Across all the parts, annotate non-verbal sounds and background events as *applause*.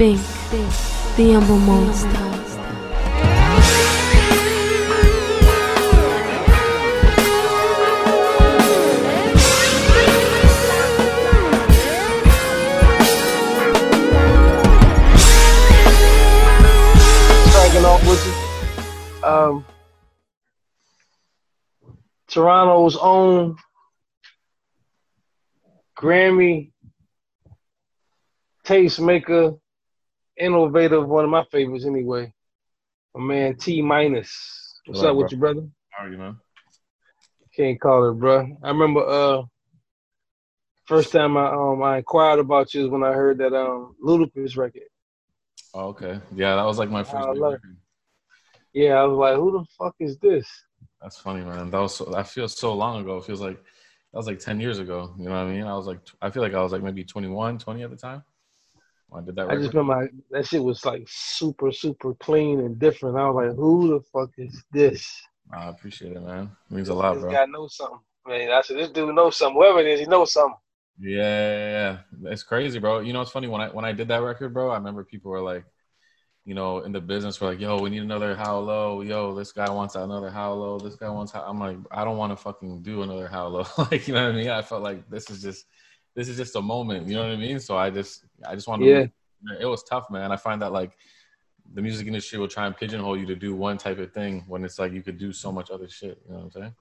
Bink, the humble monster. Um, Toronto's own Grammy tastemaker, innovative, one of my favorites anyway. My man T minus. What's What up up, with you, brother? How are you, man? Can't call it, bro. I remember uh first time I um I inquired about you is when I heard that um Ludacris record. Oh, okay. Yeah, that was like my first I record. Yeah, I was like, who the fuck is this? That's funny, man. That was so, that feels so long ago. It feels like that was like 10 years ago. You know what I mean? I was like, I feel like I was like maybe 21, 20 at the time I did that I just remember I, that shit was like super, super clean and different. I was like, who the fuck is this? I appreciate it, man. It means a lot, this bro. guy knows something. Man, I said, this dude knows something. Whoever it is, he knows something. Yeah, yeah, yeah. It's crazy, bro. You know, it's funny when I when I did that record, bro. I remember people were like, you know, in the business, were like, "Yo, we need another how low." Yo, this guy wants another how low. This guy wants. How. I'm like, I don't want to fucking do another how low. *laughs* like, you know what I mean? I felt like this is just, this is just a moment. You know what I mean? So I just, I just want to. Yeah. It was tough, man. I find that like the music industry will try and pigeonhole you to do one type of thing when it's like you could do so much other shit. You know what I'm saying?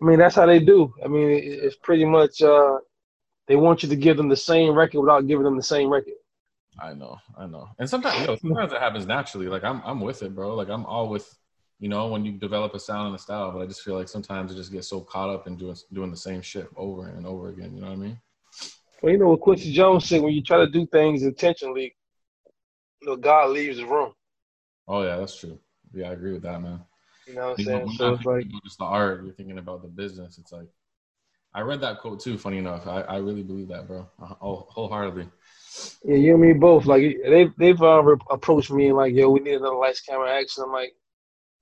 I mean, that's how they do. I mean, it's pretty much uh, they want you to give them the same record without giving them the same record. I know, I know. And sometimes, yo, sometimes it happens naturally. Like I'm, I'm with it, bro. Like I'm all with, you know, when you develop a sound and a style. But I just feel like sometimes it just gets so caught up in doing doing the same shit over and over again. You know what I mean? Well, you know what Quincy Jones said: when you try to do things intentionally, you know, God leaves the room. Oh yeah, that's true. Yeah, I agree with that, man. You know what I'm saying? So it's like, just the art, you're thinking about the business. It's like, I read that quote too. Funny enough, I, I really believe that, bro. Uh, oh, wholeheartedly. yeah, you and me both. Like they've they've uh, re- approached me and like, yo, we need another lights, camera, action. I'm like,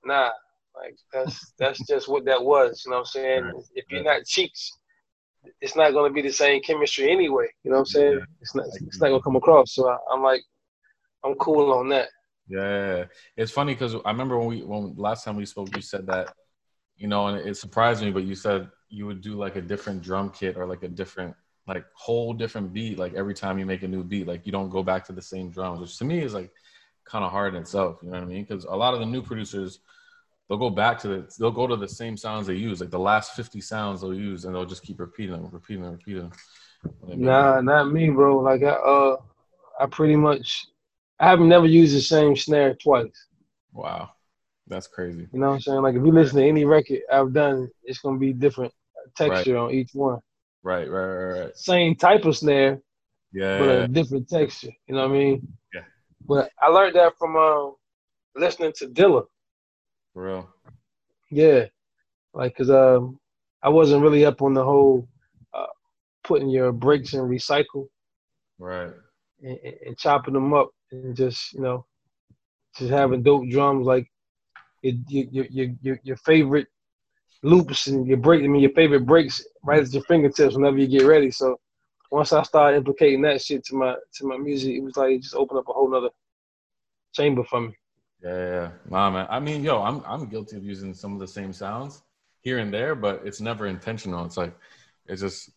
nah, like that's that's just what that was. You know what I'm saying? Right. If you're not cheeks, it's not gonna be the same chemistry anyway. You know what I'm saying? Yeah. It's not it's not gonna come across. So I, I'm like, I'm cool on that. Yeah, it's funny because I remember when we when last time we spoke, you said that, you know, and it surprised me, but you said you would do like a different drum kit or like a different like whole different beat like every time you make a new beat, like you don't go back to the same drums, which to me is like kind of hard in itself. You know what I mean? Because a lot of the new producers, they'll go back to the they'll go to the same sounds they use, like the last fifty sounds they'll use, and they'll just keep repeating them, repeating them, repeating them. Nah, not me, bro. Like I uh, I pretty much, I haven't never used the same snare twice. Wow, that's crazy. You know what I'm saying? Like if you listen to any record I've done, it's gonna be different texture on each one. Right, right, right, right. Same type of snare, Yeah, but a different texture. You know what I mean? Yeah. But I learned that from um, listening to Dilla. For real. Yeah, like cause um, I wasn't really up on the whole uh, putting your breaks in recycle Right. and, and, and chopping them up and just you know just having dope drums like your your your your, your favorite loops and your break. I mean your favorite breaks right at your fingertips whenever you get ready. So once I started implicating that shit to my to my music, it was like it just opened up a whole nother chamber for me. Yeah. Nah, man. I mean, yo, I'm I'm guilty of using some of the same sounds here and there, but it's never intentional. It's like it's just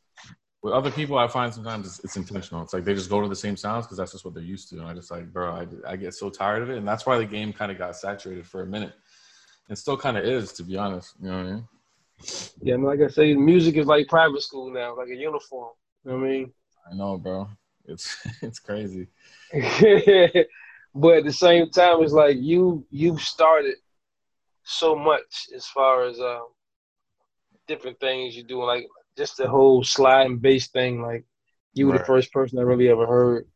with other people. I find sometimes it's, it's intentional. It's like they just go to the same sounds because that's just what they're used to. And I just like, bro, I I get so tired of it, and that's why the game kind of got saturated for a minute. It still kind of is, to be honest. You know what I mean? Yeah, mean, like I say, music is like private school now, like a uniform. You know what I mean? I know, bro. It's *laughs* it's crazy. *laughs* but at the same time, it's like you you've started so much as far as um, different things you do, like just the whole slide and bass thing. Like you were the first person I really ever heard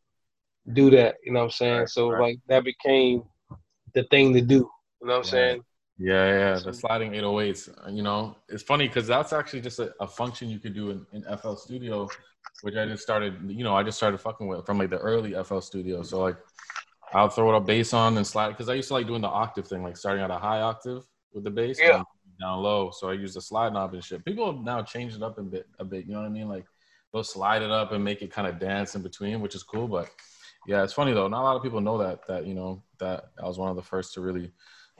do that. You know what I'm saying? Right, so right. like that became the thing to do. You know what I'm saying? Yeah, yeah, the sliding 808s. You know, it's funny because that's actually just a, a function you could do in, in FL Studio, which I just started. You know, I just started fucking with from like the early FL Studio. So like, I'll throw it a bass on and slide because I used to like doing the octave thing, like starting at a high octave with the bass, Yeah. down low. So I use the slide knob and shit. People have now changed it up a bit, a bit. You know what I mean? Like they'll slide it up and make it kind of dance in between, which is cool. But Yeah, it's funny though. Not a lot of people know that that you know that I was one of the first to really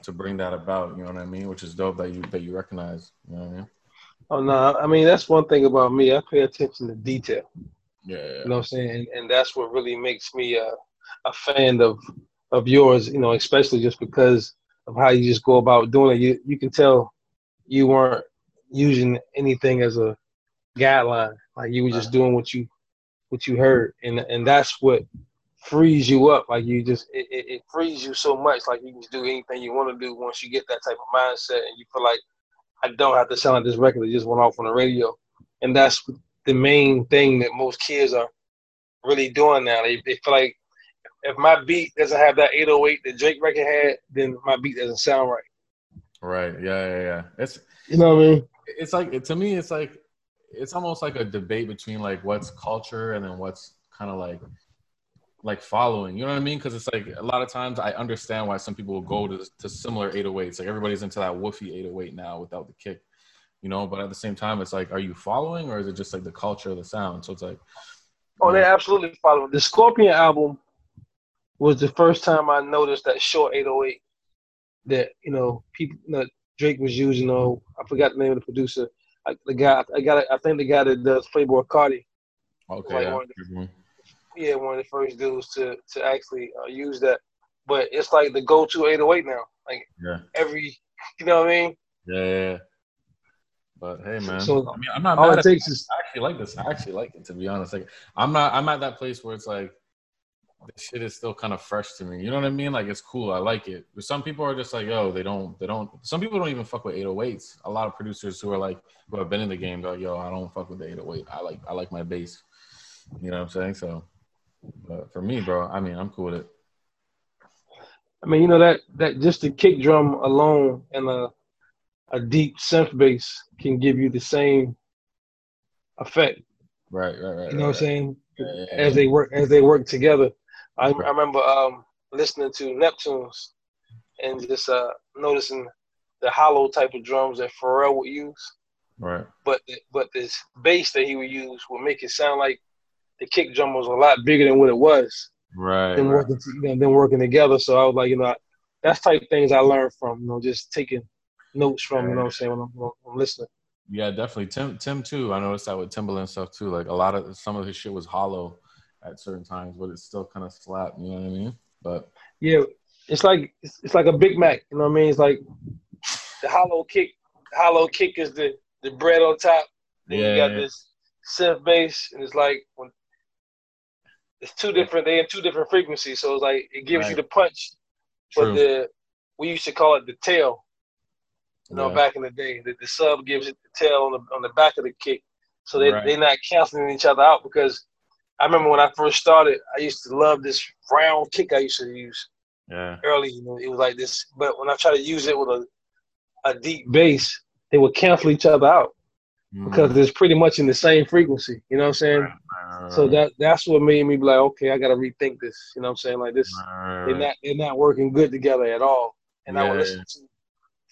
to bring that about. You know what I mean? Which is dope that you that you recognize. You know what I mean? Oh no, I mean that's one thing about me. I pay attention to detail. Yeah. yeah. You know what I'm saying? And, and that's what really makes me a, a fan of of yours. You know, especially just because of how you just go about doing it. You you can tell you weren't using anything as a guideline. Like you were just doing what you what you heard, and and that's what frees you up. Like you just it, it, it frees you so much. Like you can do anything you want to do once you get that type of mindset, and you feel like I don't have to sound like this record that just went off on the radio. And that's the main thing that most kids are really doing now. They, they feel like if my beat doesn't have that 808 that Drake record had, then my beat doesn't sound right. Right. Yeah. Yeah. Yeah. It's You know what I mean? it's like to me, it's like it's almost like a debate between like what's culture and then what's kind of like like following. You know what I mean? Because it's like a lot of times I understand why some people will go to to similar 808s. Like everybody's into that woofy 808 now without the kick. You know, but at the same time, it's like, are you following or is it just like the culture of the sound? So it's like, Oh, they absolutely follow. The Scorpion album was the first time I noticed that short 808 that you know people that Drake was using. Oh, I forgot the name of the producer. Like the guy, I got, I think the guy that does Playboi Carti. okay, Like yeah. one of Yeah, one of the first dudes to to actually uh, use that. But it's like the go-to 808 now. Like yeah, every, you know what I mean? yeah, yeah. But hey, man, So, I mean, I'm not All it takes is I actually like this. I actually like it to be honest. Like I'm not I'm at that place where it's like the shit is still kind of fresh to me. You know what I mean? Like it's cool. I like it. But some people are just like, yo, they don't they don't some people don't even fuck with 808s. A lot of producers who are like who have been in the game, they're like, yo, I don't fuck with the 808. I like I like my bass. You know what I'm saying? So but for me, bro, I mean I'm cool with it. I mean, you know that that just the kick drum alone and a a deep synth bass can give you the same effect. Right, right, right. You know what I'm saying? As they work as they work together. I, I remember um, listening to Neptunes and just uh, noticing the hollow type of drums that Pharrell would use, Right. but but this bass that he would use would make it sound like the kick drum was a lot bigger than what it was. Right. Them working, you know, them working together. So I was like, you know, that's type of things I learned from, you know, just taking notes from, you know what I'm saying, when I'm, when I'm listening. Yeah, definitely. Tim, Tim too. I noticed that with Timbaland stuff too. Like a lot of some of his shit was hollow at certain times, but it still kind of slapped. You know what I mean? But Yeah, it's like it's, it's like a Big Mac. You know what I mean? It's like the hollow kick. Hollow kick is the the bread on top. Then Yeah, you got this synth bass, and it's like when it's two different. They in two different frequencies, so it's like it gives you the punch, true. but the we used to call it the tail. You know, Yeah. back in the day, the, the sub gives it the tail on the on the back of the kick, so they Right. they're not canceling each other out. Because I remember when I first started, I used to love this round kick I used to use yeah. early. You know, it was like this, but when I try to use it with a a deep bass, they would cancel each other out because it's pretty much in the same frequency. You know what I'm saying? Mm, So that that's what made me be like, okay, I got to rethink this. You know what I'm saying? Like this, Right, they're not they're not working good together at all. And I would Yeah. listen to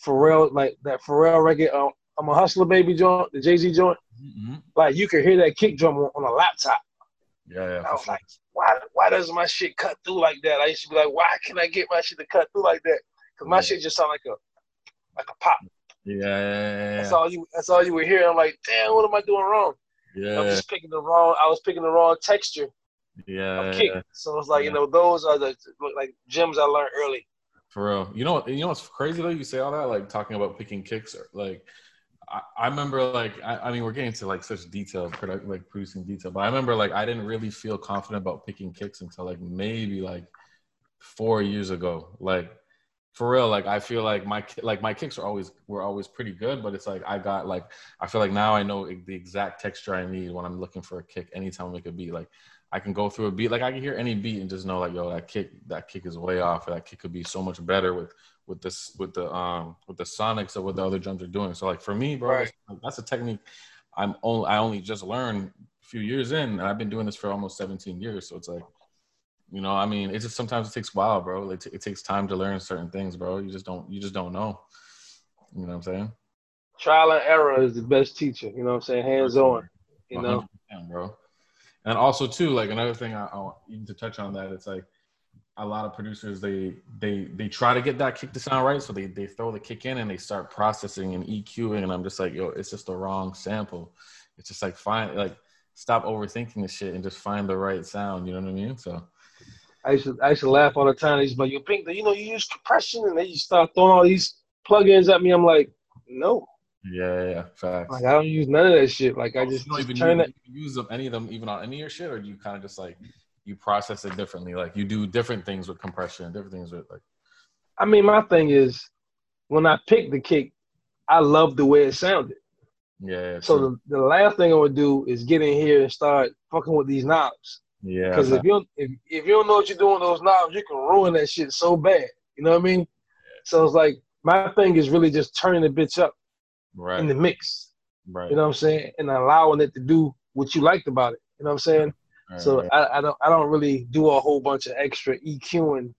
Pharrell like that Pharrell record. Uh, I'm a hustler, baby joint, the Jay Z joint. Mhm. Like you could hear that kick drum on, on a laptop. Yeah, yeah. I was sure. like, why why does my shit cut through like that? I used to be like, why can I get my shit to cut through like that? Because my Yeah. shit just sound like a like a pop. Yeah, yeah, That's all you. That's all you would hear. I'm like, damn, what am I doing wrong? Yeah. I'm just picking the wrong. I was picking the wrong texture yeah, of kick. yeah. So it's like Yeah. you know, those are the like gems I learned early. For real. You know, you know what's crazy though? You say all that, like talking about picking kicks, or like I, I remember, like I, I mean, we're getting to like such detail product, like producing detail. But I remember, like I didn't really feel confident about picking kicks until like maybe like four years ago. Like for real, like I feel like my like my kicks are always were always pretty good, but it's like I got like I feel like now I know the exact texture I need when I'm looking for a kick. Anytime I make a beat, like I can go through a beat, like I can hear any beat and just know like yo that kick that kick is way off. Or that kick could be so much better with with this with the um with the sonics of what the other drums are doing. So like for me, bro, Right. that's, a technique I'm only I only just learned a few years in, and I've been doing this for almost 17 years. So it's like you know, I mean, it just sometimes it takes a while, bro. It, t- it takes time to learn certain things, bro. You just don't, you just don't know. You know what I'm saying? Trial and error is the best teacher. You know what I'm saying? Hands on. You know. bro. And also too, like another thing I, I want to touch on that, it's like a lot of producers they they they try to get that kick to sound right, so they they throw the kick in and they start processing and EQing, and I'm just like, yo, it's just the wrong sample. It's just like find like stop overthinking the shit and just find the right sound. You know what I mean? So I used to I used to laugh all the time. He's like, "You think that you know you use compression?" And they just start throwing all these plugins at me. I'm like, "No, yeah, yeah, yeah, facts. like I don't use none of that shit. Like I oh, just, you don't just even turn use, it." use them, any of them even on any of your shit, or do you kind of just like you process it differently? Like you do different things with compression, different things with like I mean, my thing is when I pick the kick, I love the way it sounded. yeah. So true. the, the last thing I would do is get in here and start fucking with these knobs. yeah, Because if you don't, if, if you don't know what you're doing those knobs, you can ruin that shit so bad. You know what I mean? Yeah. So it's like my thing is really just turning the bitch up right, in the mix. right. You know what I'm saying? And allowing it to do what you liked about it. You know what I'm saying? Right, So. I, I don't I don't really do a whole bunch of extra EQing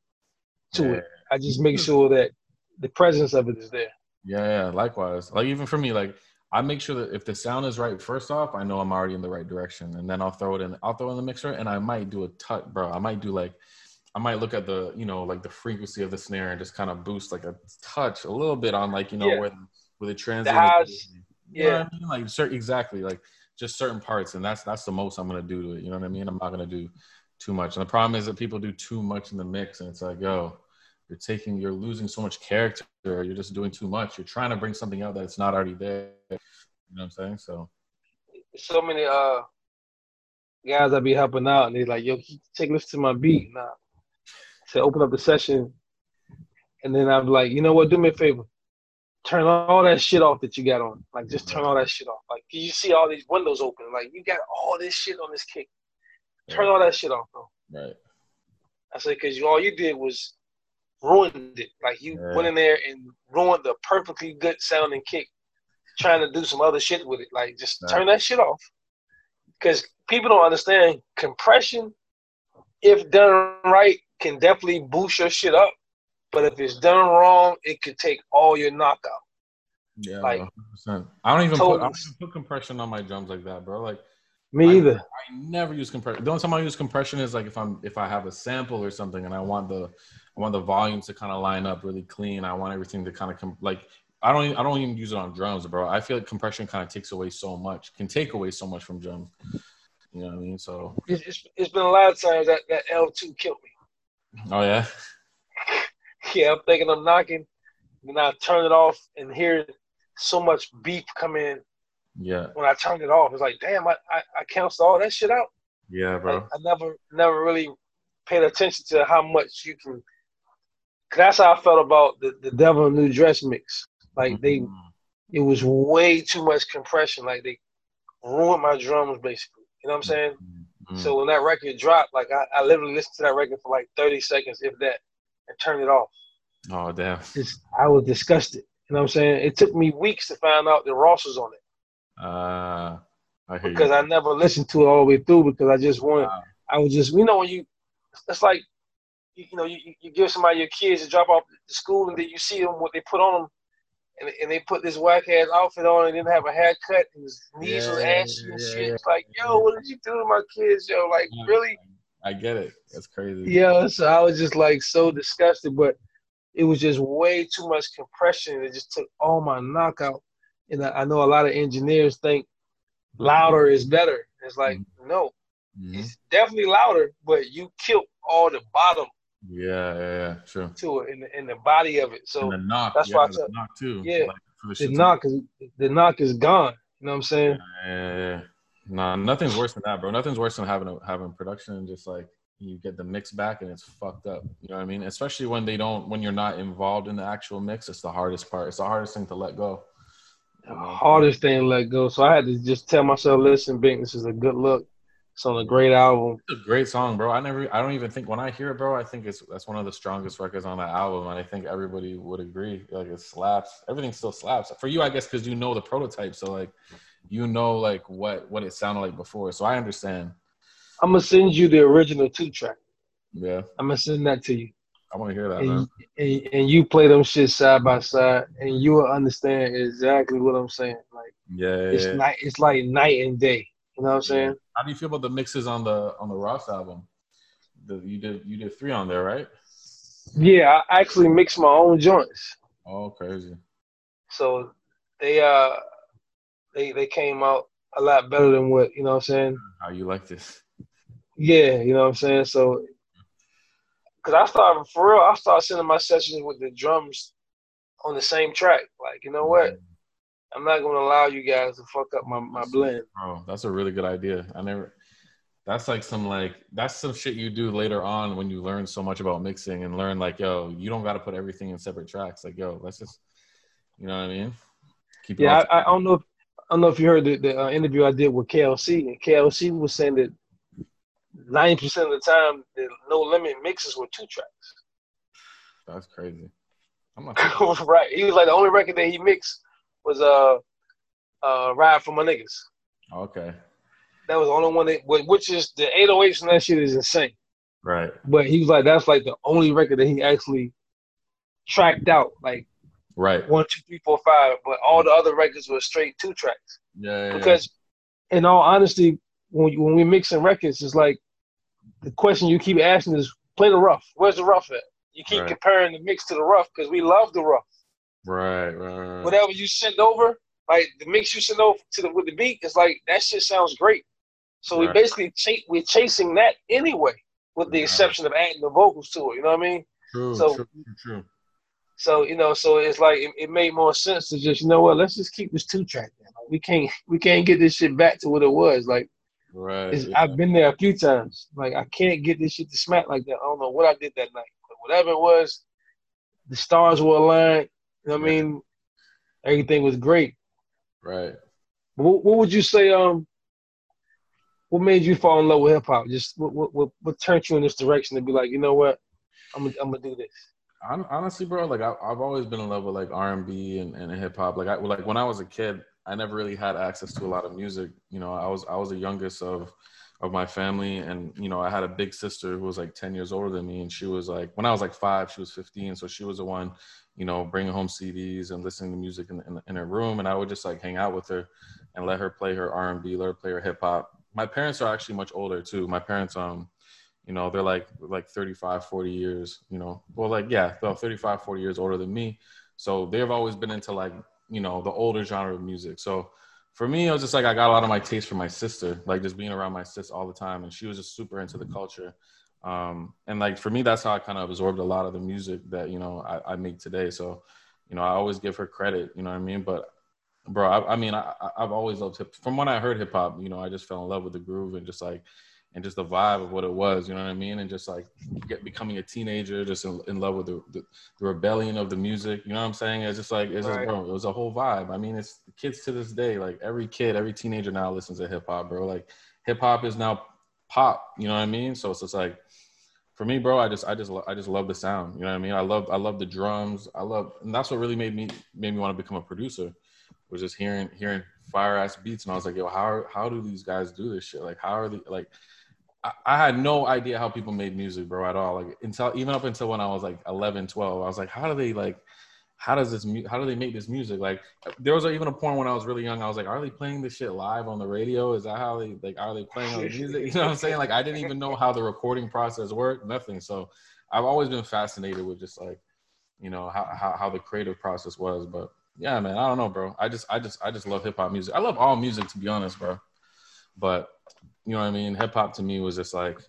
to Yeah. it. I just make sure that the presence of it is there. Yeah, yeah, likewise. Like even for me, like I make sure that if the sound is right first off, I know I'm already in the right direction, and then I'll throw it in. I'll throw in the mixer, and I might do a touch, bro. I might do like, I might look at the, you know, like the frequency of the snare and just kind of boost like a touch, a little bit on like you know Yeah. where where the transient. highs, You know yeah. I mean? Like certain exactly like just certain parts, and that's that's the most I'm gonna do to it. You know what I mean? I'm not gonna do too much. And the problem is that people do too much in the mix, and it's like, yo, you're taking, you're losing so much character. You're just doing too much. You're trying to bring something out that's not already there. You know what I'm saying? So So many uh guys I be helping out and they're like, yo, take listen to my beat. Nah. To open up the session and then I'm like, you know what, do me a favor. Turn all that shit off that you got on. Like just turn all that shit off. Like you see all these windows open. Like you got all this shit on this kick. Turn all that shit off, bro. right, I said, because you, all you did was ruined it. Like you went in there and ruined the perfectly good sounding kick, trying to do some other shit with it. Like just Right. turn that shit off. Because people don't understand compression, if done right, can definitely boost your shit up. But if it's done wrong, it could take all your knockout. yeah, Like, 100%. I don't even put I don't even put compression on my drums like that, bro. Like Me I- either. I never use compression. The only time I use compression is like if I'm if I have a sample or something and I want the I want the volumes to kind of line up really clean. I want everything to kind of come like I don't even, I don't even use it on drums, bro. I feel like compression kind of takes away so much, can take away so much from drums. You know what I mean? So It's, it's, it's been a lot of times that, that L2 killed me. oh yeah, *laughs* *laughs* Yeah, I'm thinking I'm knocking, then I turn it off and hear so much beep come in yeah, when I turned it off. It's like, damn, I, I, I canceled all that shit out. yeah, bro. Like, I never never really paid attention to how much you can. Cause that's how I felt about the, the Devil New Dress mix. Like they, Mhm. it was way too much compression. Like they ruined my drums basically. You know what I'm saying? Mhm. So when that record dropped, like I, I literally listened to that record for like 30 seconds, if that, and turned it off. oh damn. Just, I was disgusted. You know what I'm saying? It took me weeks to find out that Ross was on it Uh, I hear because you. I never listened to it all the way through because I just wanted. Wow. I was just, you know, when you, it's like, you, you know, you, you give somebody your kids to drop off to school and then you see them what they put on them, and, and they put this whack ass outfit on and didn't have a haircut and his knees was ashy and yeah, shit. yeah. It's like, yo, what did you do to my kids, yo? Like, Yeah. really? I get it. That's crazy. Yeah, so I was just like so disgusted, but it was just way too much compression. It just took all my knockout. And I, I know a lot of engineers think louder is better. It's like, no, Mhm. it's definitely louder, but you killed all the bottom Yeah, yeah, yeah, true. to it in the, in the body of it. So the knock, that's yeah, why I the said- knock too. yeah, like, the the knock is the knock is gone. You know what I'm saying? Yeah, yeah, yeah. Nah, nothing's worse than that, bro. Nothing's worse than having a, having production and just like you get the mix back and it's fucked up. You know what I mean? Especially when they don't, when you're not involved in the actual mix. It's the hardest part. It's the hardest thing to let go. The hardest thing to let go. So I had to just tell myself, listen, Bink, this is a good look. It's on a great album. It's a great song, bro. I never, I don't even think when I hear it, bro, I think it's that's one of the strongest records on that album, and I think everybody would agree. Like it slaps. Everything still slaps for you, I guess, because you know the prototype. So like, you know, like what what it sounded like before. So I understand. I'm gonna send you the original two track. Yeah, I'm gonna send that to you. I want to hear that, man. and, and, and you play them shit side by side, and you will understand exactly what I'm saying. Like Yeah, yeah, it's yeah. night, it's like night and day. You know what I'm saying? How do you feel about the mixes on the on the Ross album? The, you did you did three on there, right? Yeah, I actually mix my own joints. Oh, crazy. So they uh they they came out a lot better than what, you know what I'm saying? How you like this? Yeah, you know what I'm saying? So cuz I started for real, I started sending my sessions with the drums on the same track. Like, you know what? I'm not going to allow you guys to fuck up my my blend. Bro, that's a really good idea. I never that's like some like that's some shit you do later on when you learn so much about mixing and learn like yo you don't got to put everything in separate tracks like yo let's just you know what i mean keep yeah I, I, don't know if, don't know if you heard the, the uh, interview i did with klc and klc was saying that 90% of the time the no limit mixes were two tracks. That's crazy. I'm not *laughs* right. He was like the only record that he mixed was uh uh ride for my niggas. Okay. That was the only one that, which is the 808s and that shit is insane. Right. But he was like, that's like the only record that he actually tracked out, like right one, two, three, four, five. But all the other records were straight two tracks. Yeah. yeah because, yeah. in all honesty, when you, when we mixing records, it's like the question you keep asking is, play the rough. Where's the rough at? You keep right. comparing the mix to the rough because we love the rough. Right, right, right. Whatever you send over, like the mix you send over to the with the beat, it's like that shit sounds great. So right. we basically ch- we're chasing that anyway, with the exception of adding the vocals to it. You know what I mean? True. So, true, true. So you know, so it's like it, it, made more sense to just you know what, let's just keep this two track. Like, we can't we can't get this shit back to what it was. Like, right? Yeah. I've been there a few times. Like, I can't get this shit to smack like that. I don't know what I did that night, but whatever it was, the stars were aligned. You know what yeah. I mean? Everything was great. Right. What, what would you say? Um, what made you fall in love with hip hop? Just what, what what what turned you in this direction to be like, you know what, I'm gonna I'm gonna do this. Honestly, bro, like I, have always been in love with like R and B and hip hop. Like I like when I was a kid, I never really had access to a lot of music. You know, I was I was the youngest of of my family, and you know, I had a big sister who was like ten years older than me, and she was like when I was like five, she was fifteen, so she was the one, you know, bringing home CDs and listening to music in, in, in her room, and I would just like hang out with her and let her play her R and B, let her play her hip hop my parents are actually much older too. My parents, um, you know, they're like like 35, 40 years, you know, well, like, yeah, they're 35, 40 years older than me. So they've always been into like, you know, the older genre of music. So for me, it was just like I got a lot of my taste from my sister, like just being around my sis all the time. And she was just super into the culture. Um, and like for me, that's how I kind of absorbed a lot of the music that, you know, I, I make today. So, you know, I always give her credit, you know what I mean? But bro. I, I mean, I, i've always loved hip. From when I heard hip hop, you know, I just fell in love with the groove and just like, and just the vibe of what it was. You know what I mean? And just like get, becoming a teenager, just in, in love with the, the, the, rebellion of the music. You know what I'm saying? It's just like it's right. just bro. It was a whole vibe. I mean, it's kids to this day. Like every kid, every teenager now listens to hip hop, bro. Like hip hop is now pop. You know what I mean? So it's just like for me, bro, I just, I just, I just love the sound. You know what I mean? I love, I love the drums. I love, and that's what really made me, made me want to become a producer was just hearing hearing fire ass beats, and I was like, yo, how how do these guys do this shit? Like, how are they like? I, I had no idea how people made music, bro, at all. Like until even up until when I was like 11, 12, I was like, how do they like? How does this? How do they make this music? Like, there was even a point when I was really young. I was like, are they playing this shit live on the radio? Is that how they like? Are they playing on the *laughs* music? You know what I'm saying? Like, I didn't even know how the recording process worked. Nothing. So, I've always been fascinated with just like, you know, how how, how the creative process was. But yeah, man. I don't know, bro. I just, I just, I just love hip hop music. I love all music, to be honest, bro. But you know what I mean? Hip hop to me was just like,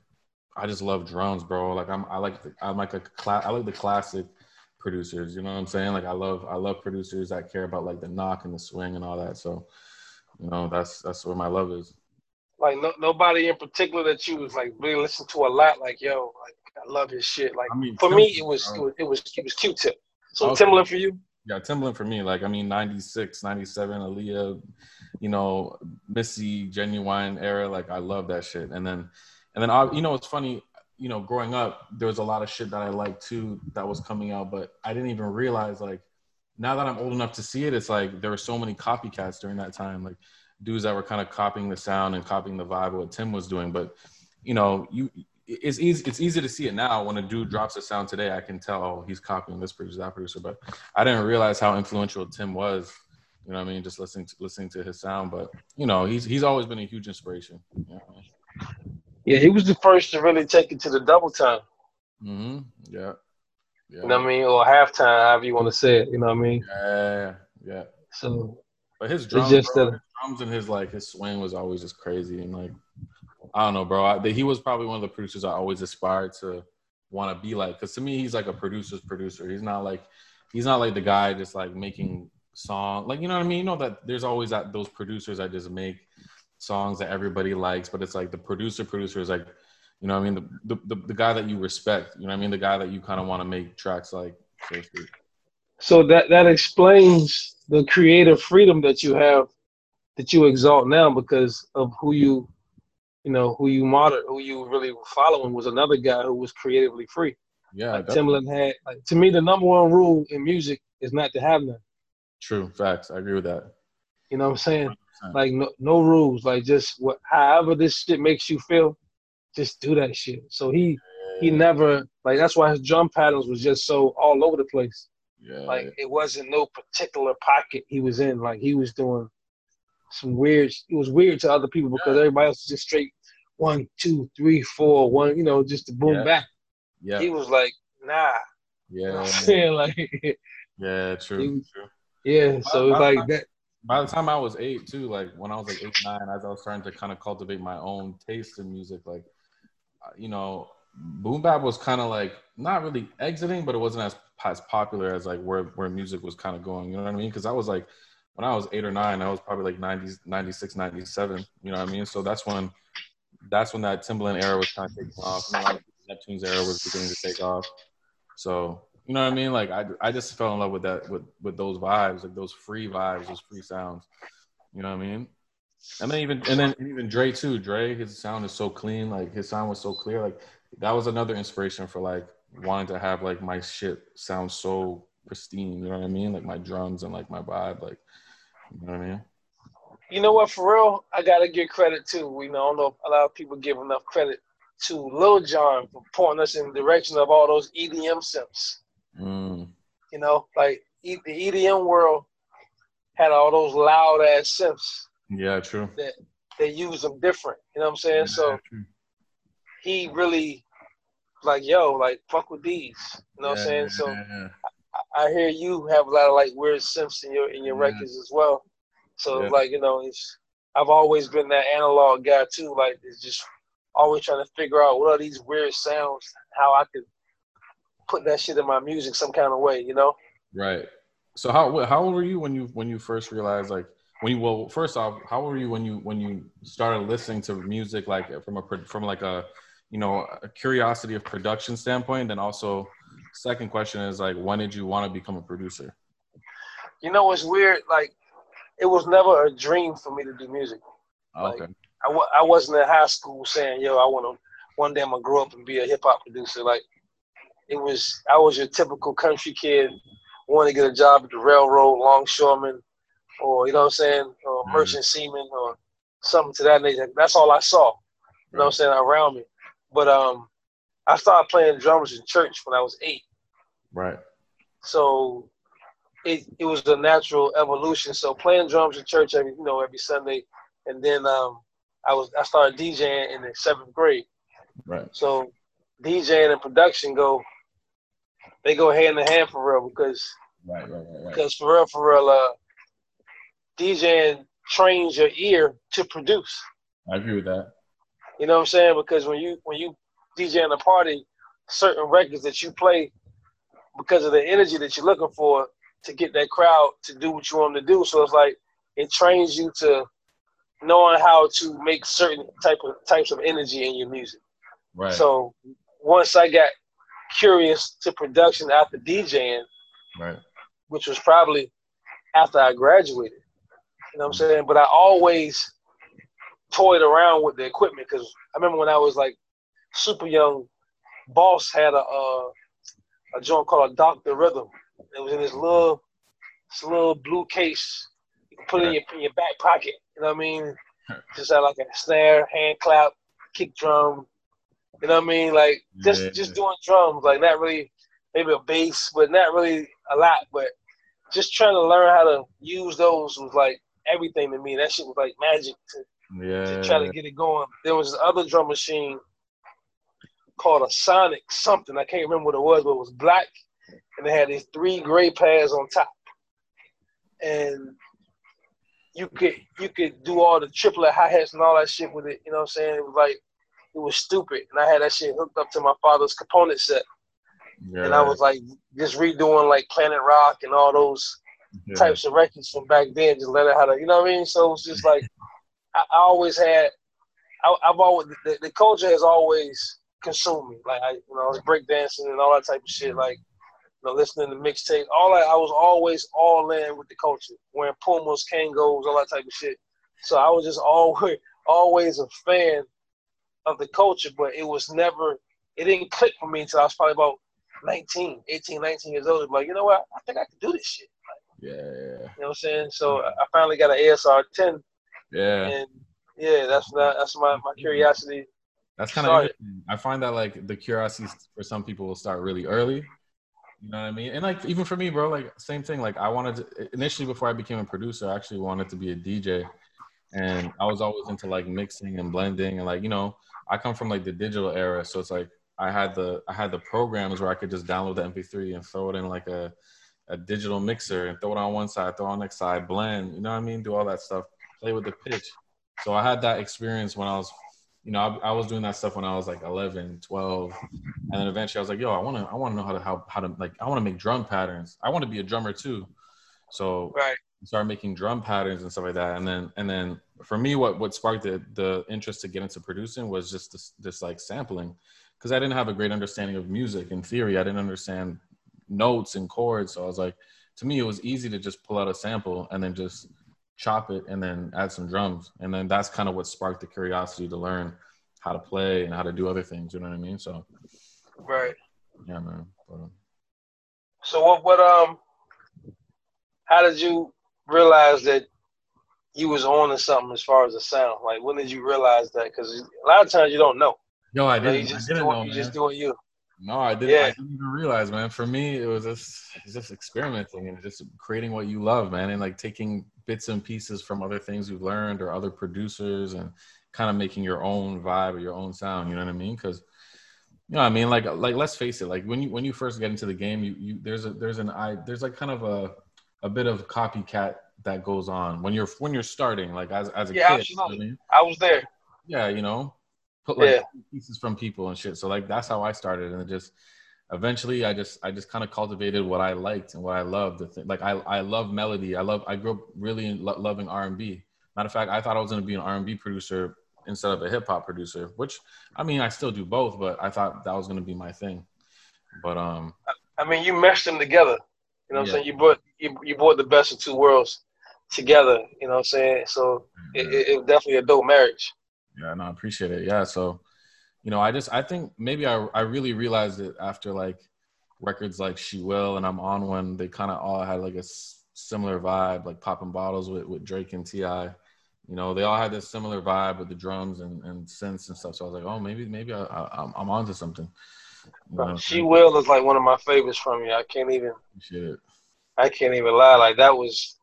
I just love drums, bro. Like I'm, I like, the, I'm like a class, I like the classic producers. You know what I'm saying? Like I love, I love producers that care about like the knock and the swing and all that. So, you know, that's that's where my love is. Like no, nobody in particular that you was like really listen to a lot. Like yo, like I love his shit. Like I mean, for me, it was, it was it was it was Q-Tip. So okay. Timbaland for you? Yeah, Timbaland for me. Like, I mean, 96, 97, Aaliyah, you know, Missy, Ginuwine era. Like, I love that shit. And then, and then, I, you know, it's funny, you know, growing up, there was a lot of shit that I liked too that was coming out, but I didn't even realize, like, now that I'm old enough to see it, it's like there were so many copycats during that time. Like, dudes that were kind of copying the sound and copying the vibe of what Tim was doing. But, you know, you, it's easy it's easy to see it now when a dude drops a sound today i can tell he's copying this producer that producer but i didn't realize how influential tim was You know what I mean? Just listening to listening to his sound, but you know, he's he's always been a huge inspiration. You know I mean? Yeah, he was the first to really take it to the double time. Mm-hmm. Yeah. Yeah. You know what I mean? Or halftime, however you want to say it. You know what I mean? Yeah, yeah. So, but his drums, just bro, his drums and his like his swing was always just crazy and like I don't know, bro. I, he was probably one of the producers I always aspired to want to be like. Because to me, he's like a producer's producer. He's not like he's not like the guy just like making song like you know what I mean. You know that there's always that those producers that just make songs that everybody likes, but it's like the producer producer is like you know what I mean the the, the, the guy that you respect. You know what I mean the guy that you kind of want to make tracks like. So, so that that explains the creative freedom that you have that you exalt now because of who you you know who you model who you really were following was another guy who was creatively free yeah like timbaland had like to me the number one rule in music is not to have none true facts i agree with that you know what i'm saying 100%. like no, no rules like just what however this shit makes you feel just do that shit so he yeah. he never like that's why his drum patterns was just so all over the place yeah. Like it wasn't no particular pocket he was in. Like he was doing some weird. It was weird to other people because yeah. everybody else was just straight one, two, three, four, one. You know, just to boom yeah. back. Yeah. He was like, nah. *laughs* Yeah. You know I'm saying like. *laughs* yeah, true. true. Yeah, so it's like that. By the time I was eight, too, like when I was like eight, nine, as I was starting to kind of cultivate my own taste in music, like, uh, you know, boom bap was kind of like not really exiting, but it wasn't as as popular as like where where music was kind of going. You know what I mean? Because I was like when I was eight or nine, I was probably like 90, 96, 97. You know what I mean? So that's when that's when that Timbaland era was kind of taking off. You know, Neptune's era was beginning to take off. So you know what I mean? Like I I just fell in love with that with with those vibes, like those free vibes, those free sounds. You know what I mean? And then even and then even Dre too. Dre, his sound is so clean. Like his sound was so clear. Like that was another inspiration for like wanting to have like my shit sound so pristine. You know what I mean? Like my drums and like my vibe. Like you know what I mean? You know what? For real, I gotta give credit too. You know, don't know a lot of people give enough credit to Lil Jon for pointing us in the direction of all those EDM synths. Mm. You know, like the EDM world had all those loud ass synths. Yeah, true. That they use them different. You know what I'm saying? Yeah, so true. he really like, yo, like fuck with these. You know yeah, what I'm saying? So yeah, I, I, hear you have a lot of like weird synths in your in your records as well. So like, you know, it's I've always been that analog guy too. Like it's just always trying to figure out what are these weird sounds, how I could put that shit in my music some kind of way, you know? Right. So how how old were you when you when you first realized like when you well first off how old were you when you when you started listening to music like from a from like a you know a curiosity of production standpoint? Then also second question is like when did you want to become a producer? You know it's weird? Like it was never a dream for me to do music. Oh, okay. Like, I w- I wasn't in high school saying yo i want to one day i'm gonna grow up and be a hip-hop producer. Like it was i was your typical country kid wanting to get a job at the railroad longshoreman or you know what i'm saying or mm-hmm. merchant seaman or something to that nature that's all i saw you know what i'm saying around me but um, I started playing drums in church when I was eight. Right. So it it was a natural evolution. So playing drums in church every you know every Sunday, and then um, I was I started DJing in the seventh grade. Right. So DJing and production go they go hand in hand for real because right, right, right, because for real for real uh, DJing trains your ear to produce. I agree with that. You know what I'm saying? Because when you when you DJ in a party, certain records that you play because of the energy that you're looking for to get that crowd to do what you want them to do. So it's like it trains you to knowing how to make certain type of types of energy in your music. Right. So once I got curious to production after DJing, right, which was probably after I graduated. You know what I'm saying? But I always toyed around with the equipment because I remember when I was like super young, Boss had a uh, a joint called a Doctor Rhythm. It was in this little this little blue case. You can put it in your, in your back pocket. You know what I mean? Just had like a snare, hand clap, kick drum. You know what I mean? Like just yeah. just doing drums, like not really maybe a bass, but not really a lot. But just trying to learn how to use those was like everything to me. That shit was like magic to, Yeah. to try to get it going. There was this other drum machine called a Sonic something. I can't remember what it was, but it was black and it had these three gray pads on top. And you could you could do all the triplet hi hats and all that shit with it. You know what I'm saying? It was like it was stupid. And I had that shit hooked up to my father's component set. yeah. And I was like just redoing like Planet Rock and all those yeah. types of records from back then, just learning how to, you know what I mean? So it's just like I, I always had, I, I've always the, the culture has always consumed me. Like I, you know, I was breakdancing and all that type of shit. Like you know, listening to mixtape, all that. I was always all in with the culture, wearing Pumas, Kangos, all that type of shit. So I was just *laughs* always always a fan of the culture, but it was never, it didn't click for me until I was probably about 19, 18, 19 years old. Like, you know what? I think I can do this shit. Yeah. Yeah. You know what I'm saying? So I finally got an ASR 10, Yeah. and yeah, that's not, that's my, my curiosity. That's kind of interesting. I find that like the curiosity for some people will start really early. You know what I mean? And like even for me, bro, like same thing. Like I wanted to initially before I became a producer, I actually wanted to be a DJ, and I was always into like mixing and blending and like you know I come from like the digital era, so it's like I had the I had the programs where I could just download the MP3 and throw it in like a a digital mixer and throw it on one side, throw it on the next side, blend. You know what I mean? Do all that stuff, play with the pitch. So I had that experience when I was you know, I, I, was doing that stuff when I was like 11, 12. And then eventually I was like, yo, I want to, I want to know how to, how, how to like, I want to make drum patterns. I want to be a drummer too. So Right. I started making drum patterns and stuff like that. And then, and then for me, what, what sparked the, the interest to get into producing was just this, this like sampling. Cause I didn't have a great understanding of music in theory. I didn't understand notes and chords. So I was like, to me, it was easy to just pull out a sample and then just chop it and then add some drums and then that's kind of what sparked the curiosity to learn how to play and how to do other things you know what i mean so Right. yeah man but, um, So what, what, um, how did you realize that you was on to something as far as the sound? Like, when did you realize that? Because a lot of times you don't know. yo i didn't, you just I didn't doing, know you man. just doing you. no i didn't Yeah. i didn't even realize man for me it was just just experimenting and just creating what you love man and like taking bits and pieces from other things you've learned or other producers and kind of making your own vibe or your own sound you know what i mean because you know what I mean like like let's face it like when you when you first get into the game you you there's a there's an I there's like kind of a a bit of copycat that goes on when you're when you're starting like as as a Yeah, kid you know I mean? I was there. yeah you know put like Yeah. pieces from people and shit so like that's how I started and it just eventually I just I just kind of cultivated what I liked and what I loved like I I love melody I love I grew up really lo- loving R&B matter of fact I thought I was going to be an R&B producer instead of a hip hop producer, which I mean, I still do both, but I thought that was going to be my thing. But um, I mean, you meshed them together. You know what Yeah. I'm saying? You brought you, you brought the best of two worlds together. You know what I'm saying? So it, it, it was definitely a dope marriage. yeah, no, I appreciate it. Yeah, so you know, I just I think maybe I I really realized it after like records like She Will and I'm on one. They kind of all had like a s- similar vibe, like popping bottles with with Drake and Ti. You know, they all had this similar vibe with the drums and, and synths and stuff. So I was like, oh, maybe maybe I, I, I'm I'm onto something. She Will is like one of my favorites from you. I can't even appreciate it. I can't even lie. Like that was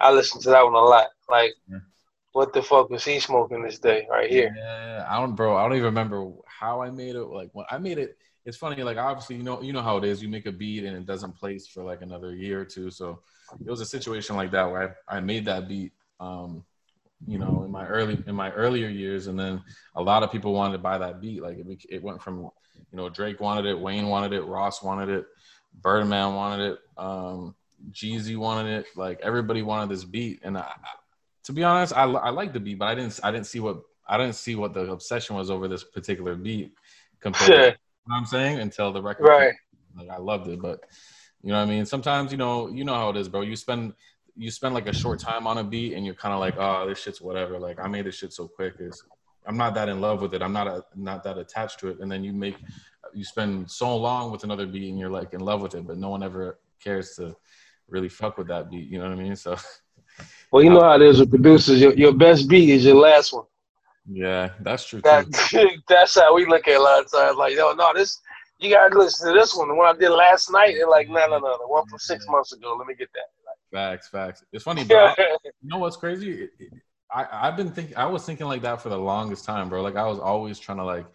I listened to that one a lot. Like Yeah. what the fuck was he smoking this day right here? Yeah, I don't, bro. I don't even remember how I made it. Like when I made it, it's funny. Like obviously, you know, you know how it is. You make a beat and it doesn't place for like another year or two. So it was a situation like that where I, I made that beat. Um, you know, in my early in my earlier years, and then a lot of people wanted to buy that beat. Like it, it went from, you know, Drake wanted it, Wayne wanted it, Ross wanted it, Birdman wanted it, um, Jeezy wanted it. Like everybody wanted this beat, and I, I- to be honest, I, I like the beat, but I didn't I didn't see what I didn't see what the obsession was over this particular beat compared to you know what I'm saying until the record. right. Like I loved it, but you know what I mean. Sometimes you know you know how it is, bro. You spend you spend like a short time on a beat, and you're kind of like, oh, this shit's whatever. Like I made this shit so quick. Is I'm not that in love with it. I'm not a, not that attached to it. And then you make you spend so long with another beat, and you're like in love with it, but no one ever cares to really fuck with that beat. You know what I mean? So *laughs* Well, you know how it is with producers. Your, your best beat is your last one. yeah, that's true too. That *laughs* that's how we look at a lot of times. Like, yo, no, this you gotta listen to this one. The one I did last night. They're like, no, no, no, the one from six months ago. Let me get that. Facts, facts. It's funny, bro. *laughs* you know what's crazy? I I've been thinking. I was thinking like that for the longest time, bro. Like I was always trying to like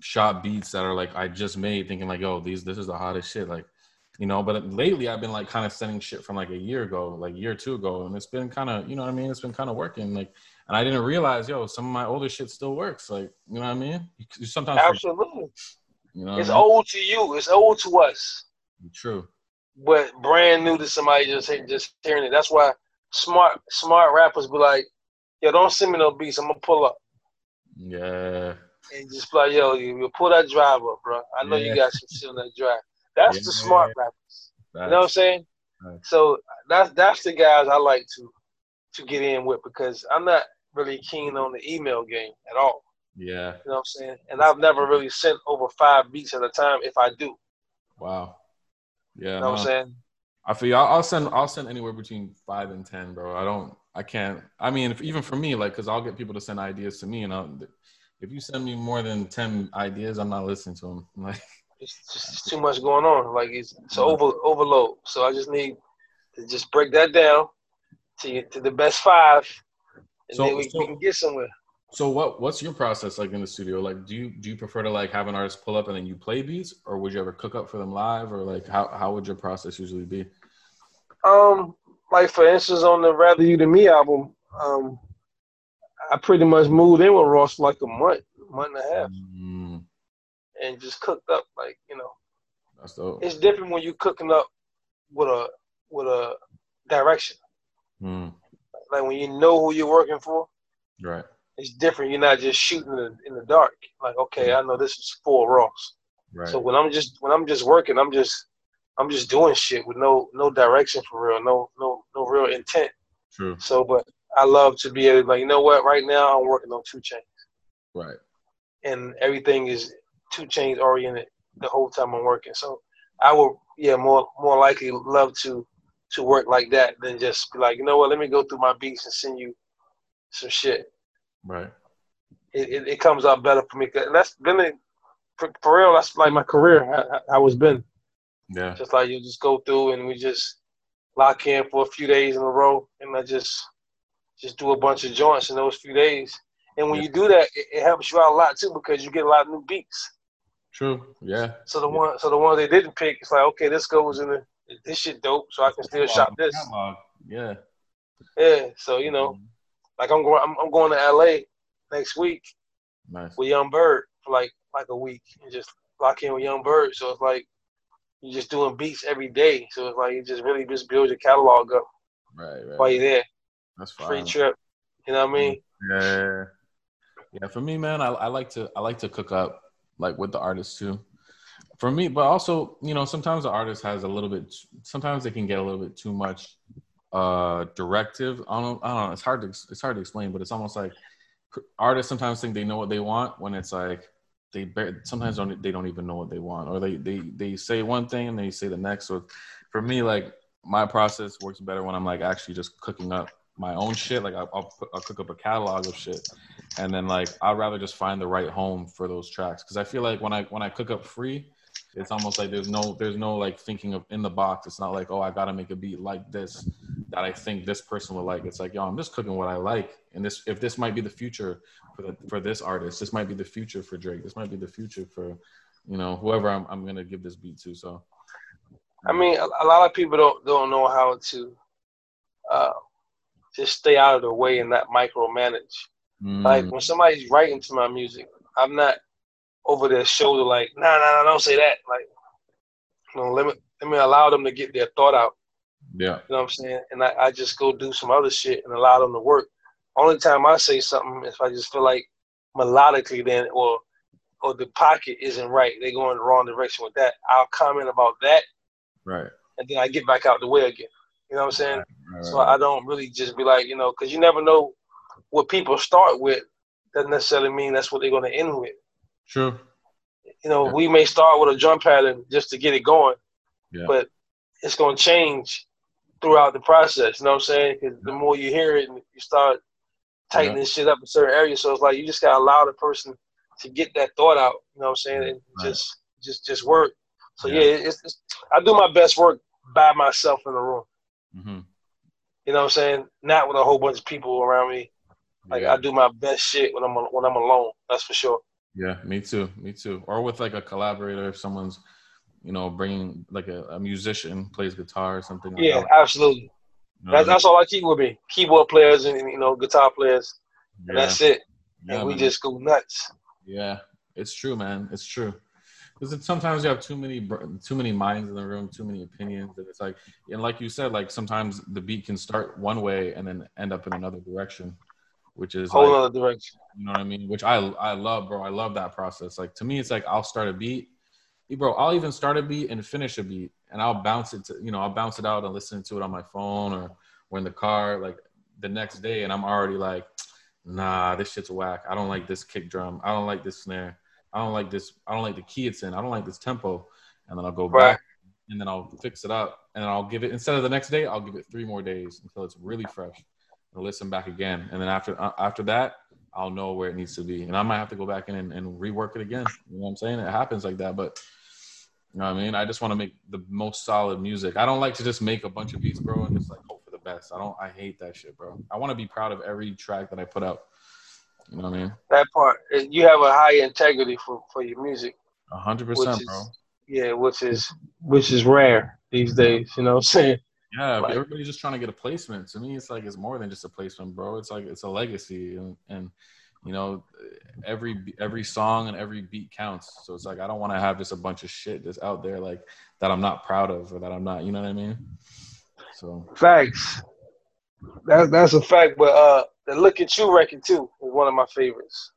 shot beats that are like I just made, thinking like, oh, these this is the hottest shit. Like, you know. But lately, I've been like kind of sending shit from like a year ago, like year two ago, and it's been kind of, you know what I mean? It's been kind of working. Like, and I didn't realize, yo, some of my older shit still works. Like, you know what I mean? You sometimes absolutely. You know, it's I mean? old to you. It's old to us. True. But brand new to somebody just just hearing it. That's why smart smart rappers be like, yo, don't send me no beats. I'm gonna pull up. Yeah. And just be like, yo, you, you pull that drive up, bro. I know Yeah. you got some shit on that drive. That's the smart rappers. You know what I'm saying? So that's that's the guys I like to to get in with because I'm not really keen on the email game at all. Yeah. You know what I'm saying? And I've never really sent over five beats at a time if I do. Wow. Yeah. You know what. I'm saying? I feel I'll, I'll send I'll send anywhere between five and ten, bro. I don't I can't. I mean, if, even for me, like, cause I'll get people to send ideas to me, and I'll, if you send me more than ten ideas, I'm not listening to them. *laughs* Like, It's just it's too much going on. Like it's it's over overload. So I just need to just break that down to to the best five, and So- then we, so- we can get somewhere. So what what's your process like in the studio? Like, do you do you prefer to like have an artist pull up and then you play beats, or would you ever cook up for them live, or like how how would your process usually be? Um, like for instance, on the Rather You Than Me album, um, I pretty much moved in with Ross like a month, month and a half, Mm, and just cooked up. Like you know, that's dope. it's different when you cooking up with a with a direction. Mm, Like when you know who you're working for, right. It's different. You're not just shooting in the, in the dark. Like okay, I know this is full Ross. Right. So when I'm just when I'm just working, I'm just I'm just doing shit with no no direction for real, no no no real intent. True. So, but I love to be able to like, you know what? Right now, I'm working on 2 Chainz, Right. and everything is 2 Chainz oriented the whole time I'm working. So, I will, yeah, more more likely love to to work like that than just be like, you know what? Let me go through my beats and send you some shit. Right. It it, it comes out better for me. that's been it for, for real. That's like my career. I, I, I was been Yeah. just like you just go through and we just lock in for a few days in a row, and I just just do a bunch of joints in those few days. And when Yeah. you do that, it, it helps you out a lot too because you get a lot of new beats. True. Yeah. So the Yeah. one, so the one they didn't pick, it's like okay, this goes in the this shit dope, so I can still shop this. Catalog. Yeah. Yeah. So you know, mm-hmm. Like I'm going, I'm, I'm going to LA next week Nice. with Young Bird for like like a week and just lock in with Young Bird. So it's like you're just doing beats every day. So it's like you just really just build your catalog up Right. Right. while you're there. That's Free trip. You know what I mean? Yeah. Yeah, for me, man, I, I like to I like to cook up like with the artist too. For me, but also, you know, sometimes the artist has a little bit sometimes they can get a little bit too much uh directive. I don't I don't know, it's hard to it's hard to explain, but it's almost like artists sometimes think they know what they want when it's like they sometimes don't they don't even know what they want or they they they say one thing and they say the next. So for me, like my process works better when I'm like actually just cooking up my own shit. Like I'll, I'll, I'll cook up a catalog of shit, and then like I'd rather just find the right home for those tracks because I feel like when I when I cook up free, it's almost like there's no there's no like thinking of in the box. It's not like oh I gotta make a beat like this that I think this person will like. It's like yo I'm just cooking what I like, and this if this might be the future for the, for this artist, this might be the future for Drake. This might be the future for you know whoever I'm I'm gonna give this beat to. So I mean, a, a lot of people don't don't know how to uh, just stay out of the way and not micromanage. Mm, Like when somebody's writing to my music, I'm not over their shoulder like, nah, nah, nah, don't say that. Like, you know, let me let me allow them to get their thought out. Yeah, You know what I'm saying? And I, I just go do some other shit and allow them to work. Only time I say something if I just feel like melodically then or or the pocket isn't right, they go in the wrong direction with that. I'll comment about that right. and then I get back out the way again. You know what I'm saying? right, So right. I don't really just be like, you know, because you never know what people start with doesn't necessarily mean that's what they're going to end with. True. You know, Yeah. we may start with a drum pattern just to get it going, Yeah. but it's going to change throughout the process. You know what I'm saying? Because the more you hear it, and you start tightening shit up in certain areas. So it's like you just got to allow the person to get that thought out. You know what I'm saying? And Right. just just just work. So Yeah. yeah, it's, it's I do my best work by myself in the room. Mm-hmm. You know what I'm saying? Not with a whole bunch of people around me. Like yeah. I do my best shit when I'm when I'm alone. That's for sure. yeah, me too, me too. Or with like a collaborator, if someone's, you know, bringing like a, a musician plays guitar or something. Like Yeah, that, absolutely. you know That's, that's all I keep with me. Keyboard players and you know guitar players, mean? and that's it. Yeah, and we man. just go nuts. Yeah, it's true, man. It's true. Because sometimes you have too many too many minds in the room, too many opinions, and it's like, and like you said, like sometimes the beat can start one way and then end up in another direction, which is Whole like, other direction. you know what I mean? Which I I love, bro. I love that process. Like to me, it's like I'll start a beat, bro. I'll even start a beat and finish a beat, and I'll bounce it to you know I'll bounce it out and listen to it on my phone or or in the car like the next day, and I'm already like, nah, this shit's whack. I don't like this kick drum. I don't like this snare. I don't like this. I don't like the key it's in. I don't like this tempo. And then I'll go Right. back and then I'll fix it up and I'll give it instead of the next day, I'll give it three more days until it's really fresh. And listen back again. And then after uh, after that, I'll know where it needs to be. And I might have to go back in and, and rework it again. You know what I'm saying? It happens like that, but you know what I mean? I just want to make the most solid music. I don't like to just make a bunch of beats, bro, and just like hope for the best. I don't I hate that shit, bro. I want to be proud of every track that I put out. You know what I mean? That part. You have a high integrity for, for your music. A hundred percent, is- bro. Yeah, which is which is rare these days. You know what I'm saying? Yeah, Like- everybody's just trying to get a placement. To me, it's like it's more than just a placement, bro. It's like it's a legacy, and, and you know, every every song and every beat counts. So it's like I don't want to have just a bunch of shit that's out there like that I'm not proud of or that I'm not. You know what I mean? So Facts. That, that's a fact. But uh, the Look at You record too is one of my favorites.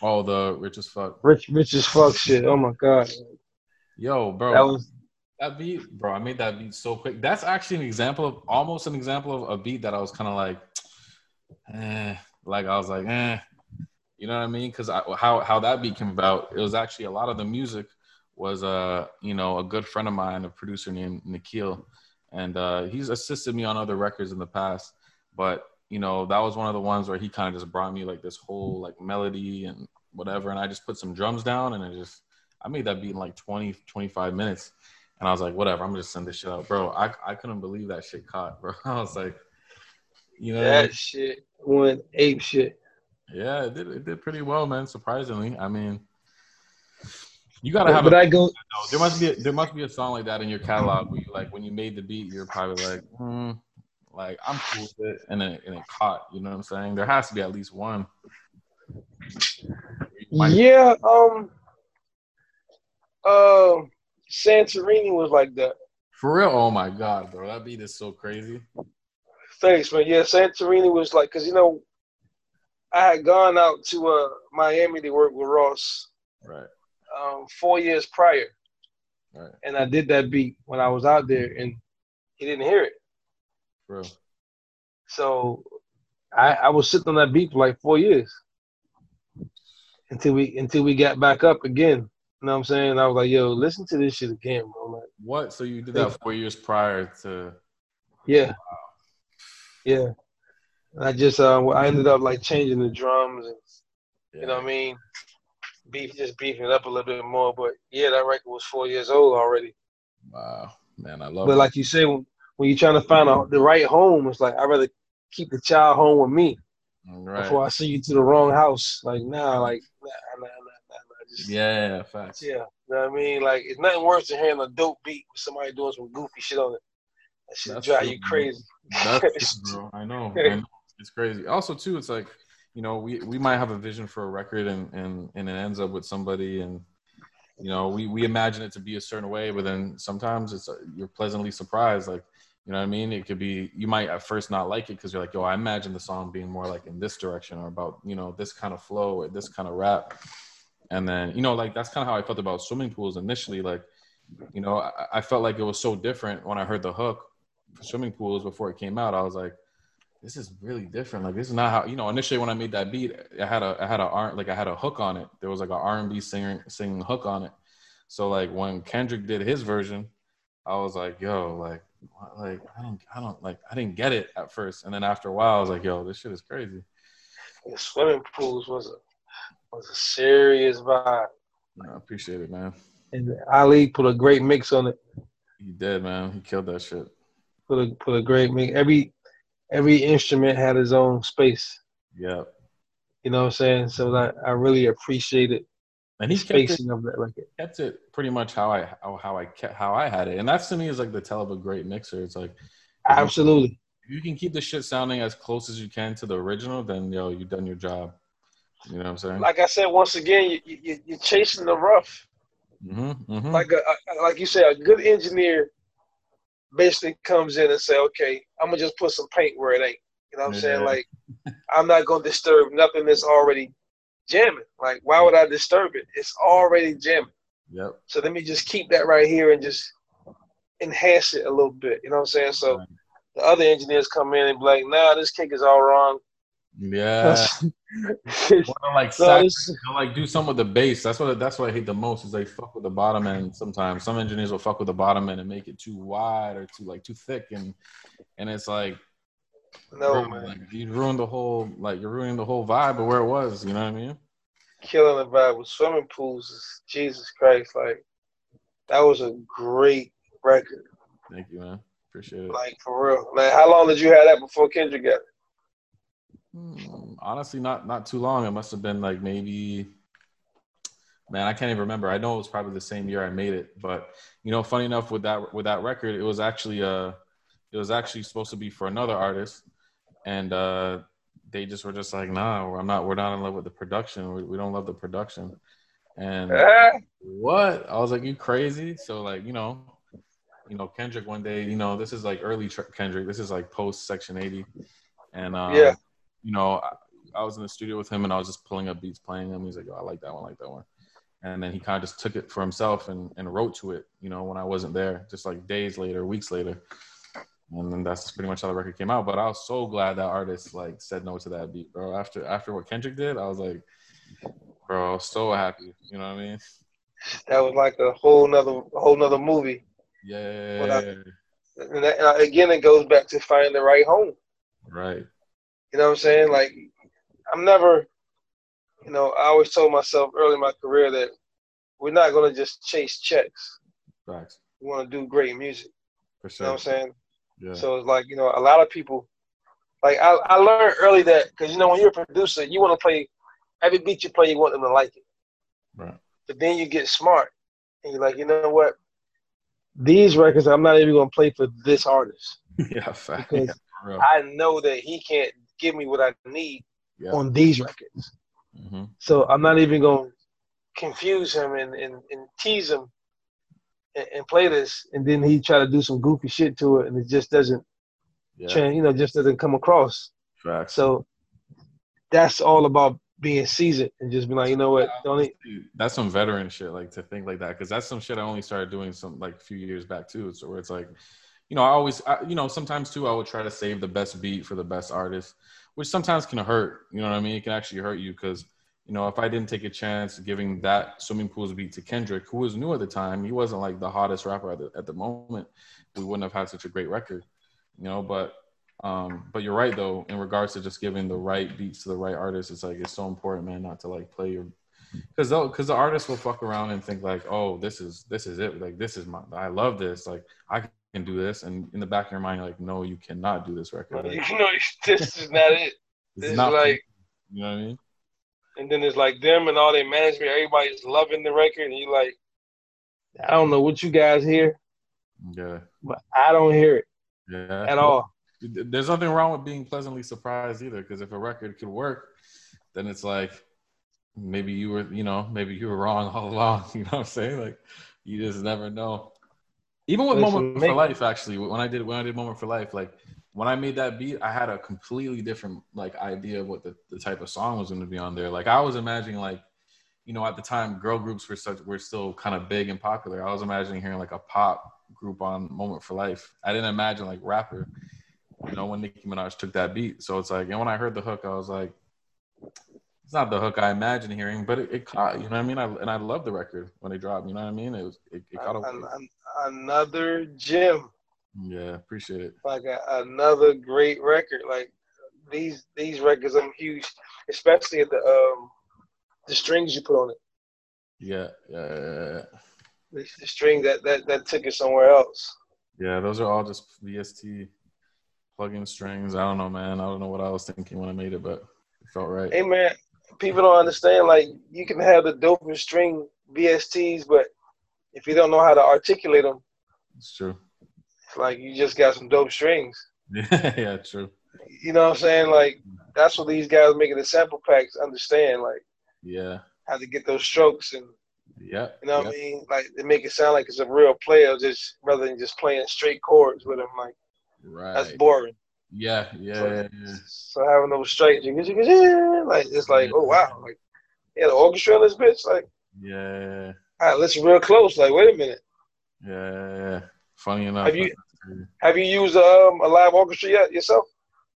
oh, the rich as fuck, Rich, rich as fuck shit. Oh my god, yo, bro. that was That beat, bro, I made that beat so quick. That's actually an example of almost an example of a beat that I was kind of like, eh, like I was like, eh, you know what I mean? Because how how that beat came about, it was actually a lot of the music was uh you know a good friend of mine, a producer named Nikhil, and uh, he's assisted me on other records in the past, but you know that was one of the ones where he kind of just brought me like this whole like melody and whatever, and I just put some drums down and I just I made that beat in like 20 25 minutes. And I was like, whatever, I'm gonna just send this shit out, bro. I, I couldn't believe that shit caught, bro. *laughs* I was like, you know, what I mean? that shit went ape shit. yeah, it did, it did pretty well, man. Surprisingly, I mean, you gotta have. But A, I go *laughs* there must be a, there must be a song like that in your catalog where you like when you made the beat, you're probably like, hmm, like I'm cool with it, and then and it caught. You know what I'm saying? There has to be at least one. Yeah, um, uh, Santorini was like that. For real? Oh my god, bro, that beat is so crazy. Thanks, man. Yeah, Santorini was like, cause you know, I had gone out to uh Miami to work with Ross Right, um four years prior, right, and I did that beat when I was out there, and he didn't hear it. for real. So I I was sitting on that beat for like four years until we until we got back up again. You know what I'm saying? I was like, yo, listen to this shit again, bro. Like, What? So you did that four years prior to? Yeah. Yeah. And I just uh I ended up like changing the drums and you know what I mean? Beef just beefing it up a little bit more. But yeah, that record was four years old already. Wow, man, I love. It. But it. like you say, when, when you're trying to find a, the right home, it's like I'd rather keep the child home with me right. before I send you to the wrong house. Like nah, like nah, nah, nah, nah, nah. Just, Yeah, yeah, facts. yeah. You know what I mean? Like it's nothing worse than hearing a dope beat with somebody doing some goofy shit on it. That shit That's drive true, you bro. crazy. That's true, *laughs* bro. I know. I know. It's crazy. Also, too, it's like you know we we might have a vision for a record and and and it ends up with somebody and you know we we imagine it to be a certain way, but then sometimes it's you're pleasantly surprised. Like you know what I mean? It could be you might at first not like it because you're like, yo, I imagine the song being more like in this direction or about you know this kind of flow or this kind of rap. And then you know like that's kind of how I felt about swimming pools initially. Like you know I, I felt like it was so different when I heard the hook for swimming pools before it came out. I was like, this is really different. Like this is not how you know. Initially, when I made that beat, I had a I had a like I had a hook on it. There was like a R and B singer singing hook on it. So like when Kendrick did his version, I was like, yo, like like I don't I don't like I didn't get it at first, and then after a while, I was like, yo, this shit is crazy. The swimming pools was was a serious vibe. I appreciate it, man. and Ali put a great mix on it. He did, man. He killed that shit. Put a put a great mix. Every every instrument had its own space. Yeah. You know what I'm saying? So I, I really appreciated And the he kept it, spacing of that record. kept it pretty much how I how, how I kept how I had it, and that's to me is like the tell of a great mixer. It's like Absolutely. if you can keep the shit sounding as close as you can to the original, then yo, you've done your job. You know what I'm saying? Like I said, once again, you, you, you're chasing the rough. mm-hmm, mm-hmm. Like a, a- like you said, a good engineer basically comes in and say, okay, I'm gonna just put some paint where it ain't. You know what I'm saying? Like, I'm not gonna disturb nothing that's already jamming. Like, why would I disturb it? It's already jamming. yep. So let me just keep that right here and just enhance it a little bit. You know what I'm saying? So Right. the other engineers come in and be like, nah, this kick is all wrong. Yeah. *laughs* Wanna, like *laughs* sac- they'll, like do some with the bass. That's what that's what I hate the most is they fuck with the bottom end. Sometimes some engineers will fuck with the bottom end and make it too wide or too like too thick, and and it's like, no, bro, like you ruined the whole like you're ruining the whole vibe of where it was. You know what I mean? killing the vibe with swimming pools is Jesus Christ. Like that was a great record. Thank you, man. Appreciate it. Like for real. Like how long did you have that before Kendrick got it? Hmm, honestly, not not too long. It must have been like maybe. Man, I can't even remember. I know it was probably the same year I made it, but you know, funny enough, with that with that record, it was actually uh, it was actually supposed to be for another artist, and uh, they just were just like, nah, I'm not. We're not in love with the production. We, we don't love the production, and Ah, what? I was like, you crazy? So like, you know, you know, Kendrick one day, you know, this is like early Kendrick. This is like post Section 80, and um, Yeah. You know, I, I was in the studio with him and I was just pulling up beats, playing them. He's like, oh, I like that one, I like that one. And then he kind of just took it for himself and, and wrote to it, you know, when I wasn't there, just like days later, weeks later. And then that's pretty much how the record came out. But I was so glad that artist like said no to that beat, bro. After after what Kendrick did, I was like, bro, I was so happy. You know what I mean? that was like a whole nother whole nother movie. Yeah. What And, that, and again it goes back to finding the right home. right. You know what I'm saying? Like I'm never you know, I always told myself early in my career that we're not gonna just chase checks. Facts. We wanna do great music. For sure. You know what. I'm saying? Yeah. So it's like, you know, a lot of people, like I, I learned early that, because, you know, when you're a producer, you want to play, every beat you play, you want them to like it. Right. But then you get smart and you're like, you know what? These records, I'm not even going to play for this artist *laughs* yeah. Fact. because Yeah. I know that he can't give me what I need Yeah. on these records. hmm So I'm not even going to confuse him and, and, and tease him and, and play this. And then he try to do some goofy shit to it and it just doesn't, Yeah. tran- you know, just doesn't come across. Facts. So that's all about being seasoned and just be like, you know what, don't e- Dude, that's some veteran shit, like to think like that, because that's some shit I only started doing some like a few years back too. So where it's like, you know, I always, I, you know, sometimes too, I would try to save the best beat for the best artist, which sometimes can hurt. You know what I mean? It can actually hurt you because, you know, if I didn't take a chance giving that swimming pools beat to Kendrick, who was new at the time, he wasn't like the hottest rapper at the, at the moment. We wouldn't have had such a great record, you know. But, um, but you're right though, in regards to just giving the right beats to the right artist, it's like it's so important, man, not to like play your because because the artist will fuck around and think like, oh, this is this is it. Like this is my I love this. Like I can do this. And in the back of your mind, you're like, no, you cannot do this record. Like, you know, this is not it. *laughs* this It's not like, you know what I mean? and then it's like them and all their management, everybody's loving the record, and you like, I don't know what you guys hear, Yeah, but I don't hear it yeah. at all. There's nothing wrong with being pleasantly surprised either. Because if a record could work, then it's like maybe you were, you know, maybe you were wrong all *laughs* along. You know what I'm saying? Like you just never know. Even with Listen, Moment make- for Life, actually, when I did when I did Moment for Life, like when I made that beat, I had a completely different like idea of what the, the type of song was going to be on there. Like I was imagining like, you know, at the time girl groups were such were still kind of big and popular. I was imagining hearing like a pop group on Moment for Life. I didn't imagine like rapper. You know, when Nicki Minaj took that beat. So it's like, and when I heard the hook, I was like, it's not the hook I imagine hearing, but it, it caught, you know what I mean? I, and I love the record when it dropped, you know what I mean? It was, it, it caught a An- an- another gem, Yeah, appreciate it. like a, another great record. Like these these records, I'm huge, especially the um the strings you put on it. Yeah, yeah, yeah, yeah. the, the string that, that that took it somewhere else. Yeah, those are all just VST plug-in strings. I don't know, man. I don't know what I was thinking when I made it, but it felt right. Hey man, people don't understand. Like you can have the dopest string VSTs, but if you don't know how to articulate them, It's true. it's like you just got some dope strings. Yeah, *laughs* yeah, true. You know what I'm saying? Like that's what these guys making the sample packs understand, like Yeah, how to get those strokes and yeah. you know what yeah. I mean? Like they make it sound like it's a real player, just rather than just playing straight chords with them. Like Right. that's boring. Yeah, yeah, yeah, yeah. So having those straight, like it's like, oh wow, like yeah, the orchestra in this bitch, like Yeah, all right, listen real close. Like wait a minute, yeah, yeah, yeah. Funny enough. Have you- have you used um, a live orchestra yet yourself?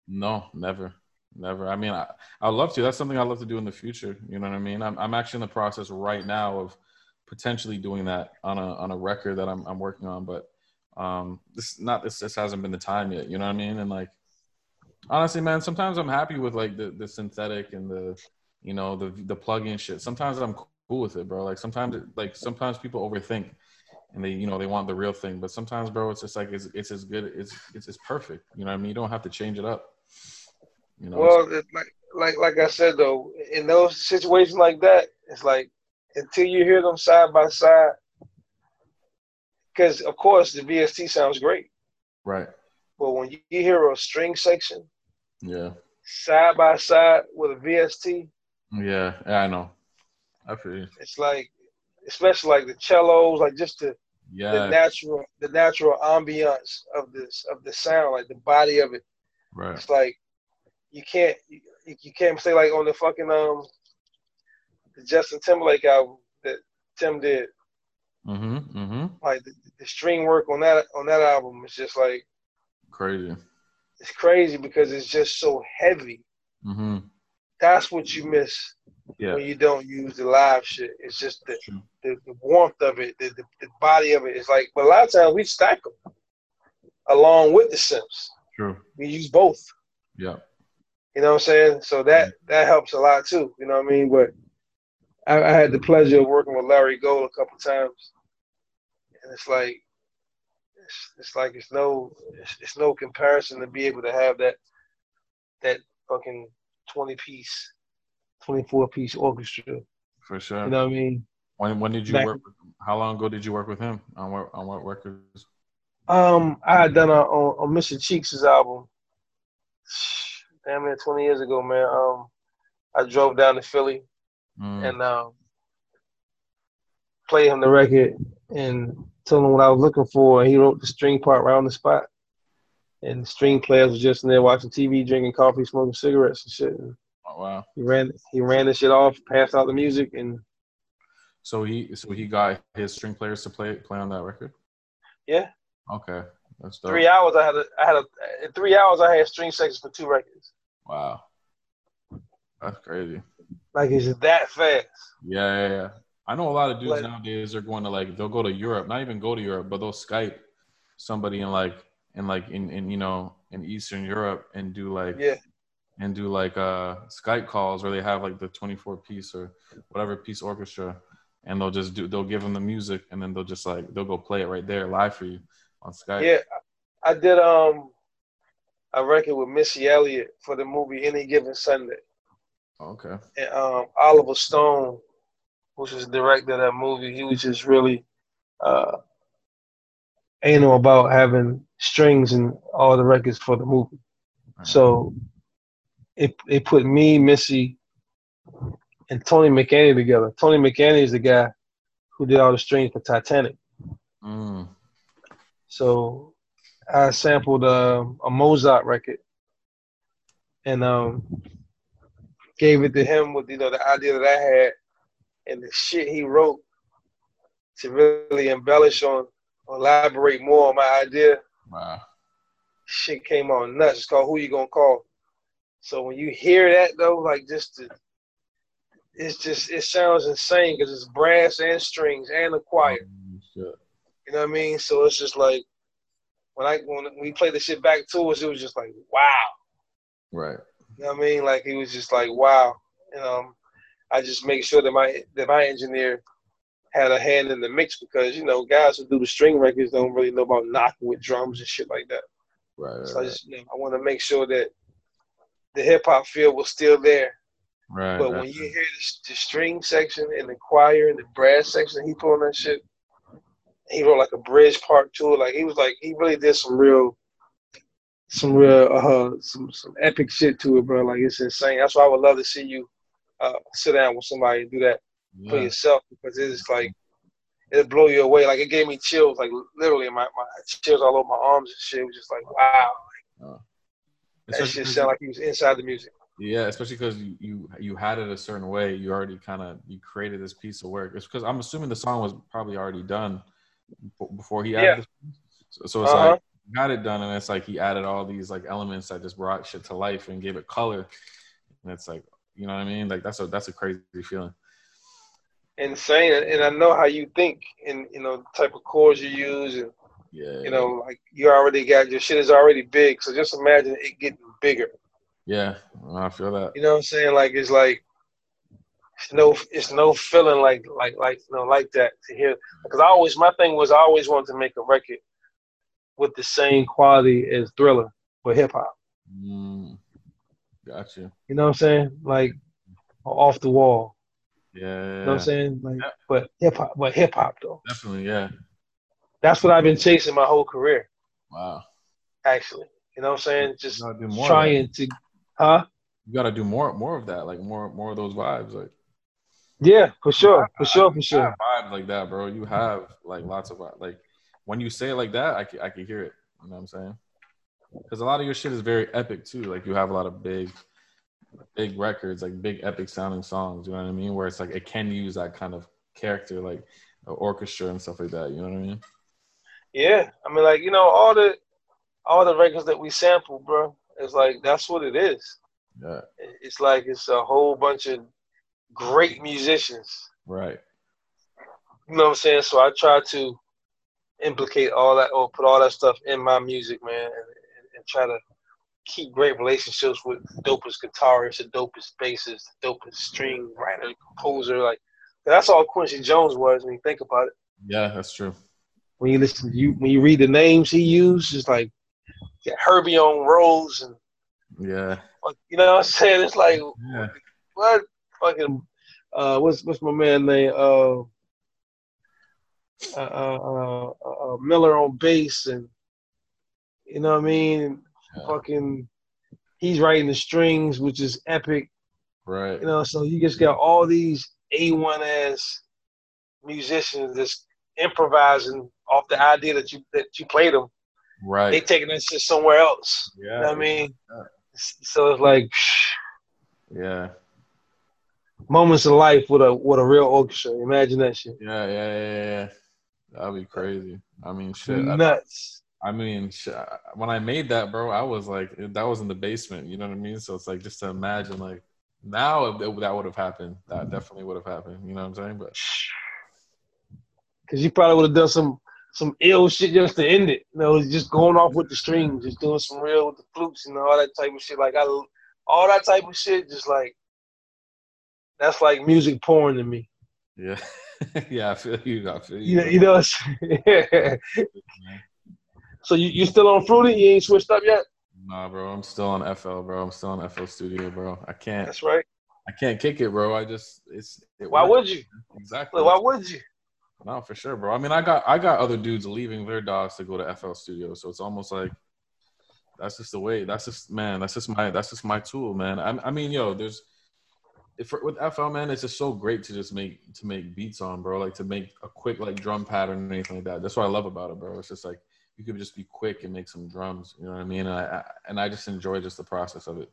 No, never, never. I mean, I I love to. That's something I love to do in the future. You know what I mean? I'm I'm actually in the process right now of potentially doing that on a on a record that I'm I'm working on, but um, this not this this hasn't been the time yet. You know what I mean? And like, honestly, man, sometimes I'm happy with like the the synthetic and the you know the the plug-in shit. Sometimes I'm cool with it, bro. Like sometimes it, like sometimes people overthink and they you know they want the real thing, but sometimes, bro, it's just like it's it's as good. It's it's it's perfect. You know what I mean? You don't have to change it up. You know. Well, like like like I said though, in those situations like that, it's like until you hear them side by side, because of course the VST sounds great, right. But when you hear a string section Yeah. side by side with a VST, Yeah. Yeah. I know. I feel you. it's like, especially like the cellos, like just the, the Yeah. natural the natural ambiance of this of the sound, like the body of it. Right. It's like you can't you, you can't say like on the fucking um the Justin Timberlake album that Tim did. Mm-hmm. Mm-hmm. Like the, the string work on that on that album is just like Crazy. it's crazy because it's just so heavy. Mm-hmm. That's what you miss Yeah. when you don't use the live shit. It's just the the, the warmth of it, the, the the body of it. It's like, but a lot of times we stack them along with the synths. True. We use both. Yeah. You know what I'm saying? So that that helps a lot too. You know what I mean? But I, I had the pleasure of working with Larry Gold a couple times, and it's like it's, it's like it's no it's, it's no comparison to be able to have that that fucking twenty piece, twenty four piece orchestra. For sure. You know what I mean? when when did you Back- work? With him? How long ago did you work with him on what on what records? Um, I had done a, on, on Mr. Cheeks' album. Damn it, twenty years ago, man. Um, I drove down to Philly Mm. and um, played him the record and told him what I was looking for. And he wrote the string part right on the spot. And the string players was just in there watching TV, drinking coffee, smoking cigarettes and shit. And Oh, wow. he ran he ran the shit off, passed out the music, and So he so he got his string players to play play on that record. yeah, Okay. That's dope. three hours I had a I had a in three hours I had string sections for two records. Wow. That's crazy. Like it's that fast. Yeah, yeah, yeah. I know a lot of dudes Like- nowadays are going to like they'll go to Europe, not even go to Europe, but they'll Skype somebody in like in like in, in you know in Eastern Europe and do like Yeah. and do like uh Skype calls where they have like the 24 piece or whatever piece orchestra and they'll just do they'll give them the music and then they'll just like they'll go play it right there live for you on Skype. Yeah, I did um a record with Missy Elliott for the movie Any Given Sunday. Okay. And um Oliver Stone, which was the director of that movie, he was just really uh anal about having strings and all the records for the movie. So it it put me, Missy, and Tony McAney together. Tony McAney is the guy who did all the strings for Titanic. Mm. So I sampled uh, a Mozart record and um, gave it to him with you know the idea that I had and the shit he wrote to really embellish on, elaborate more on my idea. Wow. Shit came on nuts. It's called Who You Gonna Call. So when you hear that though, like just the, it's just it sounds insane because it's brass and strings and a choir. Oh. You know what I mean? So it's just like when I when we played the shit back to us, it was just like wow. Right. You know what I mean? Like it was just like wow. And um, I just make sure that my that my engineer had a hand in the mix because you know guys who do the string records don't really know about knocking with drums and shit like that. Right. right, So I just you know, I want to make sure that the hip hop feel was still there. right, But when you hear the, the string section and the choir and the brass section, he put on that shit. He wrote like a bridge part to it. Like he was like he really did some real, some real uh some some epic shit to it, bro. Like it's insane. That's why I would love to see you uh sit down with somebody and do that for yourself because it's like it'll blow you away. Like it gave me chills, like literally my, my chills all over my arms and shit. It was just like wow. That Especially shit 'cause sound like he was inside the music. Yeah, especially because you, you you had it a certain way. You already kind of you created this piece of work. It's because I'm assuming the song was probably already done before he added. Yeah. This. So, so it's Uh-huh. like had it done, and it's like he added all these like elements that just brought shit to life and gave it color. And it's like you know what I mean? Like that's a that's a crazy feeling. Insane. And I know how you think and you know the type of chords you use and Yeah. you know, like you already got your shit is already big. So just imagine it getting bigger. Yeah, I feel that. You know what I'm saying? Like it's like it's no it's no feeling like like like you know like that to hear because I always my thing was I always wanted to make a record with the same quality as Thriller for hip hop. Mm, got you. Know what I'm saying? Like off the wall. Yeah. You know what I'm saying? Like Yeah. but hip hop but hip hop though. Definitely. Yeah. That's what I've been chasing my whole career, Wow. actually. You know what I'm saying? Just You gotta do more. Of that. trying to huh? You gotta do more more of that. Like more more of those vibes. Like. Yeah, for sure. For sure, for You sure. have vibes like that, bro. You have like lots of like when you say it like that, I can, I can hear it. You know what I'm saying? Because a lot of your shit is very epic too. Like you have a lot of big, big records, like big epic sounding songs. You know what I mean? Where it's like it can use that kind of character, like orchestra and stuff like that. You know what I mean? Yeah, I mean, like you know, all the all the records that we sample, bro. It's like that's what it is. Yeah. It's like it's a whole bunch of great musicians. Right. You know what I'm saying? So I try to implicate all that or put all that stuff in my music, man, and, try to keep great relationships with dopest guitarists, the dopest bassists, the dopest string writer, composer. Like that's all Quincy Jones was when you think about it. Yeah, that's true. when you listen to you when you read the names he used, it's like yeah, Herbie on Rhodes and Yeah. you know what I'm saying? It's like Yeah. what fucking uh what's what's my man name? Uh uh, uh, uh, uh Miller on bass and you know what I mean? Yeah. Fucking he's writing the strings, which is epic. Right. You know, so you just got all these A1 ass musicians just improvising off the idea that you that you played them. Right. They taking that shit somewhere else. Yeah. You know what I mean? Yeah. So it's like Yeah. moments of life with a with a real orchestra. Imagine that shit. Yeah. Yeah. Yeah. yeah. That'd be crazy. I mean, shit. Nuts. I mean, uh, when I made that, bro, I was like, eh, that was in the basement. You know what I mean? So it's like just to imagine, like now it- that would have happened. That definitely would have happened. You know what I'm saying? But *sighs* Cause you probably would have done some some ill shit just to end it. You know, just going off with the strings, just doing some real with the flutes and all that type of shit. Like I, all that type of shit, just like that's like music porn to me. yeah, *laughs* yeah, I feel you. I feel you. You know, you *laughs* know. What I'm saying? so you you still on Fruity? You ain't switched up yet? Nah, bro, I'm still on FL, bro. I'm still on FL Studio, bro. I can't, That's right. I can't kick it, bro. I just, it's. It Why works. would you? exactly? Why would you? No, for sure, bro. I mean, I got I got other dudes leaving their dogs to go to FL Studio, so it's almost like that's just the way. That's just man. That's just my that's just my tool, man. I, I mean, yo, there's if with FL, man, it's just so great to just make to make beats on, bro. Like to make a quick like drum pattern and anything like that. That's what I love about it, bro. It's just like you could just be quick and make some drums. You know what I mean? And I, I and I just enjoy just the process of it.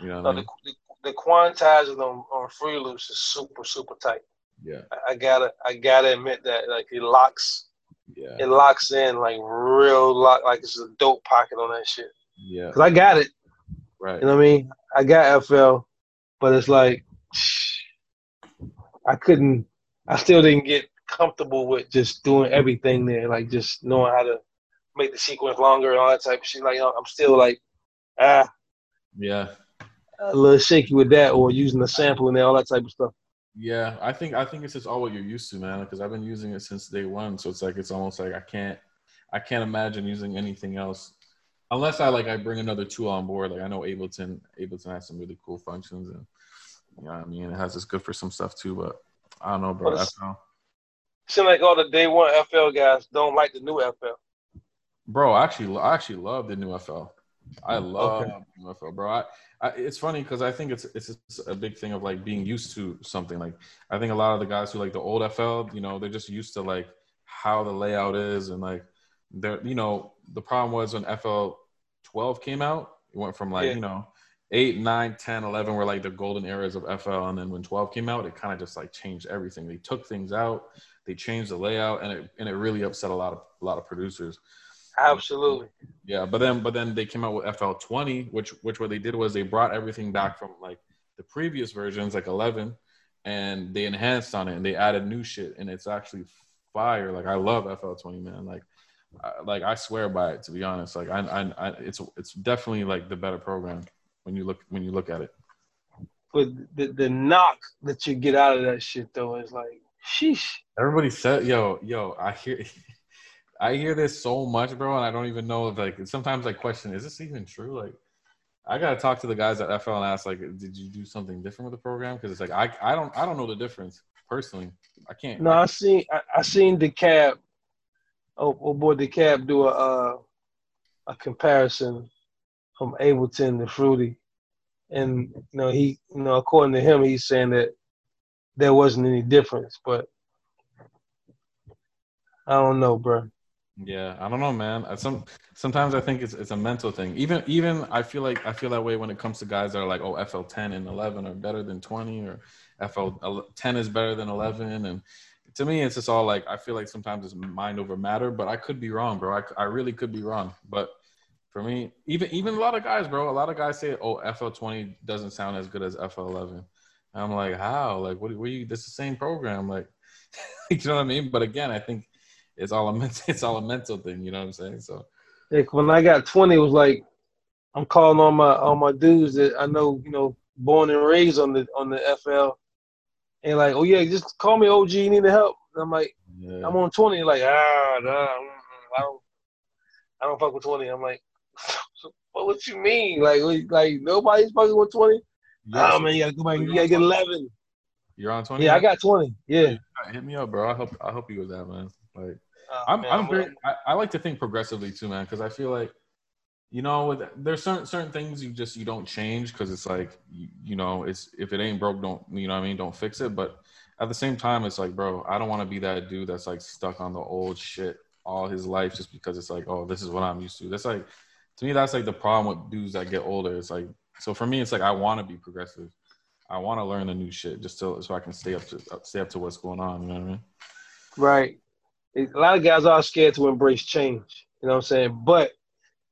You know what I mean? the, the, the quantizing on, on Fruity Loops is super super tight. Yeah, I, I gotta I gotta admit that like it locks yeah, it locks in like real lock like it's a dope pocket on that shit. yeah. Cause I got it. Right. You know what I mean? I got FL, but it's like I couldn't. I still didn't get comfortable with just doing everything there, like just knowing how to make the sequence longer and all that type of shit. Like you know, I'm still like ah Yeah. a little shaky with that, or using the sample and all that type of stuff. Yeah, I think I think it's just all what you're used to, man. Because I've been using it since day one, so it's like it's almost like I can't I can't imagine using anything else unless I like I bring another tool on board. Like I know Ableton Ableton has some really cool functions, and you know I mean it has it's good for some stuff too. But I don't know, bro. But it's- FL. Seems like all the day one FL guys don't like the new FL. Bro, I actually, I actually love the new FL. I love Okay. the new FL, bro. I, I, it's funny because I think it's it's a big thing of like being used to something. Like I think a lot of the guys who like the old FL, you know, they're just used to like how the layout is and like they're, you know, the problem was when FL 12 came out, it went from like Yeah. you know. 8 9 10 11 were like the golden eras of fl and then when 12 came out it kind of just like changed everything they took things out they changed the layout and it and it really upset a lot of a lot of producers Absolutely. yeah, but then but then they came out with FL20, which which what they did was they brought everything back from like the previous versions, like 11, and they enhanced on it and they added new shit, and it's actually fire. Like I love FL20, man. Like I, like I swear by it. To be honest, like I, I, I it's it's definitely like the better program when you look when you look at it. But the, the knock that you get out of that shit though is like, sheesh. Everybody said, "Yo, yo," I hear, *laughs* I hear this so much, bro, and I don't even know if like sometimes I question, is this even true? Like, I gotta talk to the guys at FL and ask, like, did you do something different with the program? Because it's like I, I don't, I don't know the difference personally. I can't. No, I seen I, I seen the cab. Oh, oh boy, the cab do a uh, a comparison from Ableton to Fruity, and you know he, you know, according to him, he's saying that there wasn't any difference, but I don't know, bro. Yeah, I don't know, man. I- Some sometimes I think it's it's a mental thing. Even even I feel like I feel that way when it comes to guys that are like, oh, FL 10 and 11 are better than 20, or FL 10 is better than 11, and to me, it's just all like I feel like sometimes it's mind over matter, but I could be wrong, bro. I, I really could be wrong, but for me, even even a lot of guys, bro, a lot of guys say, oh, FL 20 doesn't sound as good as FL 11. I'm like, how? Like, what? What you? This the same program. Like, *laughs* you know what I mean? But again, I think it's all a mental. *laughs* It's all a mental thing. You know what I'm saying? So, like when I got 20, it was like I'm calling on my on my dudes that I know. You know, born and raised on the on the FL, and like, oh yeah, just call me OG. You need the help. And I'm like, yeah. I'm on 20. Like, ah, nah, mm, mm, I don't, I don't fuck with 20. I'm like, *laughs* what? What you mean? Like, like nobody's fucking with 20. Oh man, you gotta um, go back. You gotta get eleven. You're on twenty. Yeah, I got twenty. Yeah. Hit me up, bro. I help. I help you with that, man. Like, oh, I'm. Man, I'm very, I, I, like to think progressively too, man, because I feel like, you know, with, there's certain certain things you just you don't change because it's like you, you, know it's if it ain't broke, don't you know what I mean? Don't fix it. But at the same time, it's like, bro, I don't want to be that dude that's like stuck on the old shit all his life just because it's like, oh, this is what I'm used to. That's like, to me, that's like the problem with dudes that get older. It's like so for me, it's like I want to be progressive. I want to learn the new shit just so so I can stay up to stay up to what's going on. You know what I mean? Right. A lot of guys are scared to embrace change. You know what I'm saying? But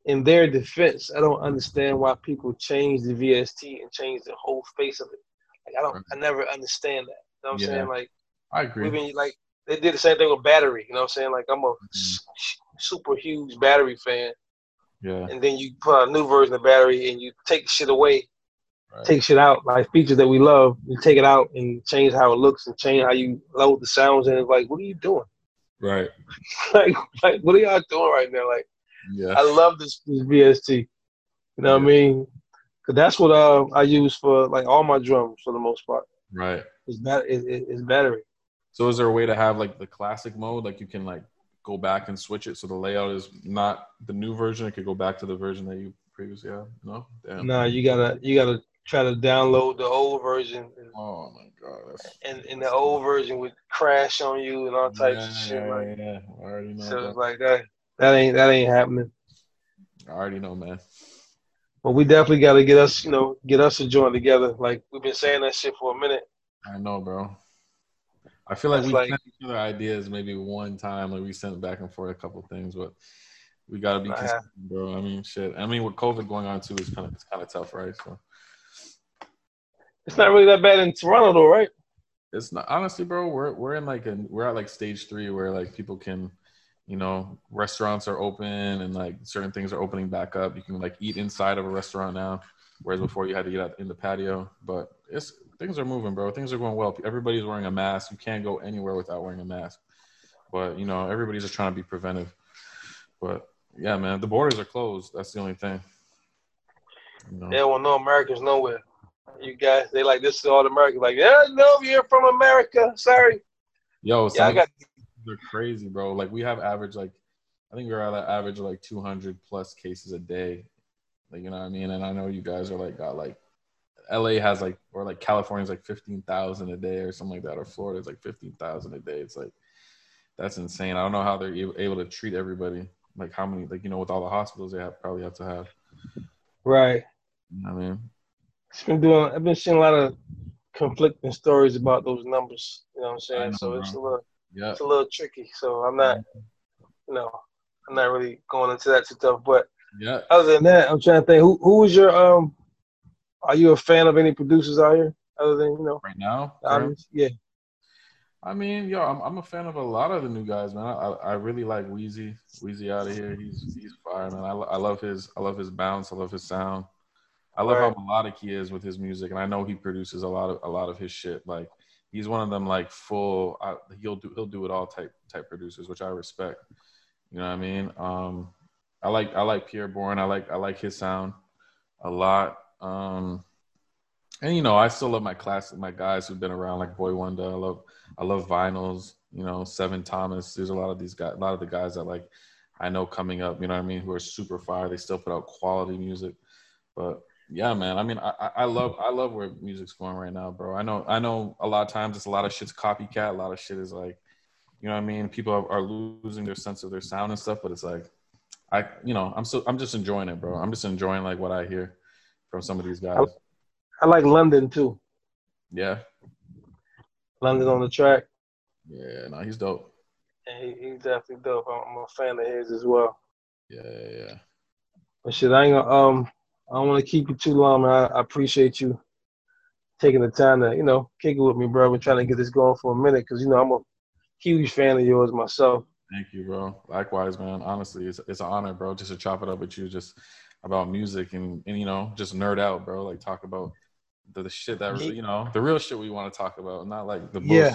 in their defense, I don't understand why people change the VST and change the whole face of it. Like I don't, I never understand that. You know what I'm Yeah. saying? Like I agree. we've been like they did the same thing with battery. You know what I'm saying? Like I'm a mm-hmm. s- super huge battery fan, yeah. and then you put a new version of battery and you take shit away, Right. take shit out, like features that we love, you take it out and change how it looks and change how you load the sounds. And it's like, what are you doing? Right. *laughs* like, like what are y'all doing right now? Like, Yeah. I love this, this VST. You know what I mean? Cause that's what uh, I use for like all my drums for the most part. Right. It's bat- it, it, it's battery. So is there a way to have like the classic mode, like you can like go back and switch it so the layout is not the new version? It could go back to the version that you previously had. No. Damn. Nah, you gotta you gotta try to download the old version, and, Oh my god. And, and the old version would crash on you and all types yeah, of shit. yeah, Like, yeah. I already know. so that. like that. That ain't that ain't happening. I already know, man. But we definitely got to get us, you know, get us a joint together. Like we've been saying that shit for a minute. I know, bro. I feel like That's we like- sent each other ideas maybe one time, like we sent back and forth a couple things, but we gotta be consistent, bro. I mean, shit. I mean, with COVID going on too, it's kind of it's kind of tough, right? So It's not really that bad in Toronto, though, right? it's not honestly, bro. We're we're in like a we're at like stage three where like people can, you know, restaurants are open and like certain things are opening back up. You can like eat inside of a restaurant now, whereas before you had to eat out in the patio. But it's things are moving, bro. Things are going well. Everybody's wearing a mask. You can't go anywhere without wearing a mask. But you know, everybody's just trying to be preventive. But yeah, man, the borders are closed. That's the only thing. You know? They don't no Americans nowhere. You guys, they like this is all American. Like, yeah, no, you're from America. Sorry. Yo, yeah, I got. They're crazy, bro. Like we have average like, I think we're at an average of like 200 plus cases a day. Like you know what I mean? And I know you guys are like got like LA has like or like California's like fifteen thousand a day or something like that, or Florida's like fifteen thousand a day. It's like that's insane. I don't know how they're able to treat everybody. Like how many, like you know, with all the hospitals they have probably have to have. Right. I mean, it's been doing. I've been seeing a lot of conflicting stories about those numbers. You know what I'm saying? Know, so bro. it's a little, yeah, it's a little tricky. So I'm not, you know, I'm not really going into that too tough. But yeah, other than that, I'm trying to think. Who who was your um are you a fan of any producers out here other than you know right now? yeah. I mean, yo, I'm, I'm a fan of a lot of the new guys, man. I, I really like Wheezy. Wheezy out of here, he's he's fire, man. I, I love his I love his bounce. I love his sound. I love right. how melodic he is with his music, and I know he produces a lot of a lot of his shit. Like he's one of them like full. I, he'll do he'll do it all type type producers, which I respect. You know what I mean? Um, I like I like Pi'erre Bourne. I like I like his sound a lot. Um, and you know, I still love my class, my guys who've been around, like Boi-1da. I love, I love Vinylz. You know, Sevn Thomas. There's a lot of these guys, a lot of the guys that like I know coming up. You know what I mean? Who are super fire. They still put out quality music. But yeah, man. I mean, I, I love, I love where music's going right now, bro. I know, I know. A lot of times, it's a lot of shit's copycat. A lot of shit is like, you know what I mean? People are, are losing their sense of their sound and stuff. But it's like, I, you know, I'm so, I'm just enjoying it, bro. I'm just enjoying like what I hear from some of these guys. I, I like London too. Yeah. London on the track. Yeah, no, he's dope. Yeah, he, he's definitely dope. I'm, I'm, a fan of his as well. Yeah, yeah, yeah. But shit, I ain't gonna, um, I don't want to keep you too long, man. I, I, appreciate you taking the time to, you know, kick it with me, bro. We're trying to get this going for a minute because, you know, I'm a huge fan of yours myself. Thank you, bro. Likewise, man. Honestly, it's, it's an honor, bro, just to chop it up with you. Just about music and, and you know just nerd out, bro. Like talk about the, the shit that you know the real shit we want to talk about, not like the bullshit.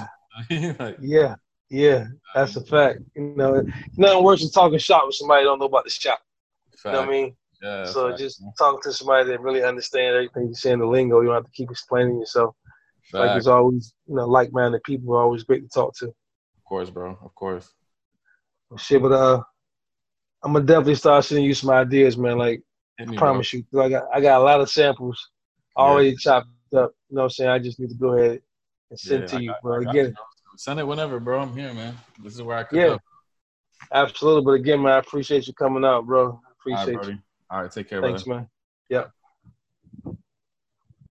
yeah, *laughs* like, yeah, yeah. That's a fact. You know, nothing worse than talking shop with somebody don't know about the shop. Fact. You know what I mean? Yeah, so fact, just talk to somebody that really understands everything you're saying the lingo. You don't have to keep explaining yourself. Fact. Like it's always, you know, like-minded people are always great to talk to. Of course, bro. Of course. Well, shit, but uh, I'm gonna definitely start sending you some ideas, man. Like I promise you. I got I got a lot of samples already yeah. chopped up. You know what I'm saying? I just need to go ahead and send yeah, to you, got, bro. Again. You. Send it whenever, bro. I'm here, man. This is where I could Yeah. Absolutely. But again, man, I appreciate you coming out, bro. Appreciate All right, you. All right, take care, Thanks, brother. man. Yep.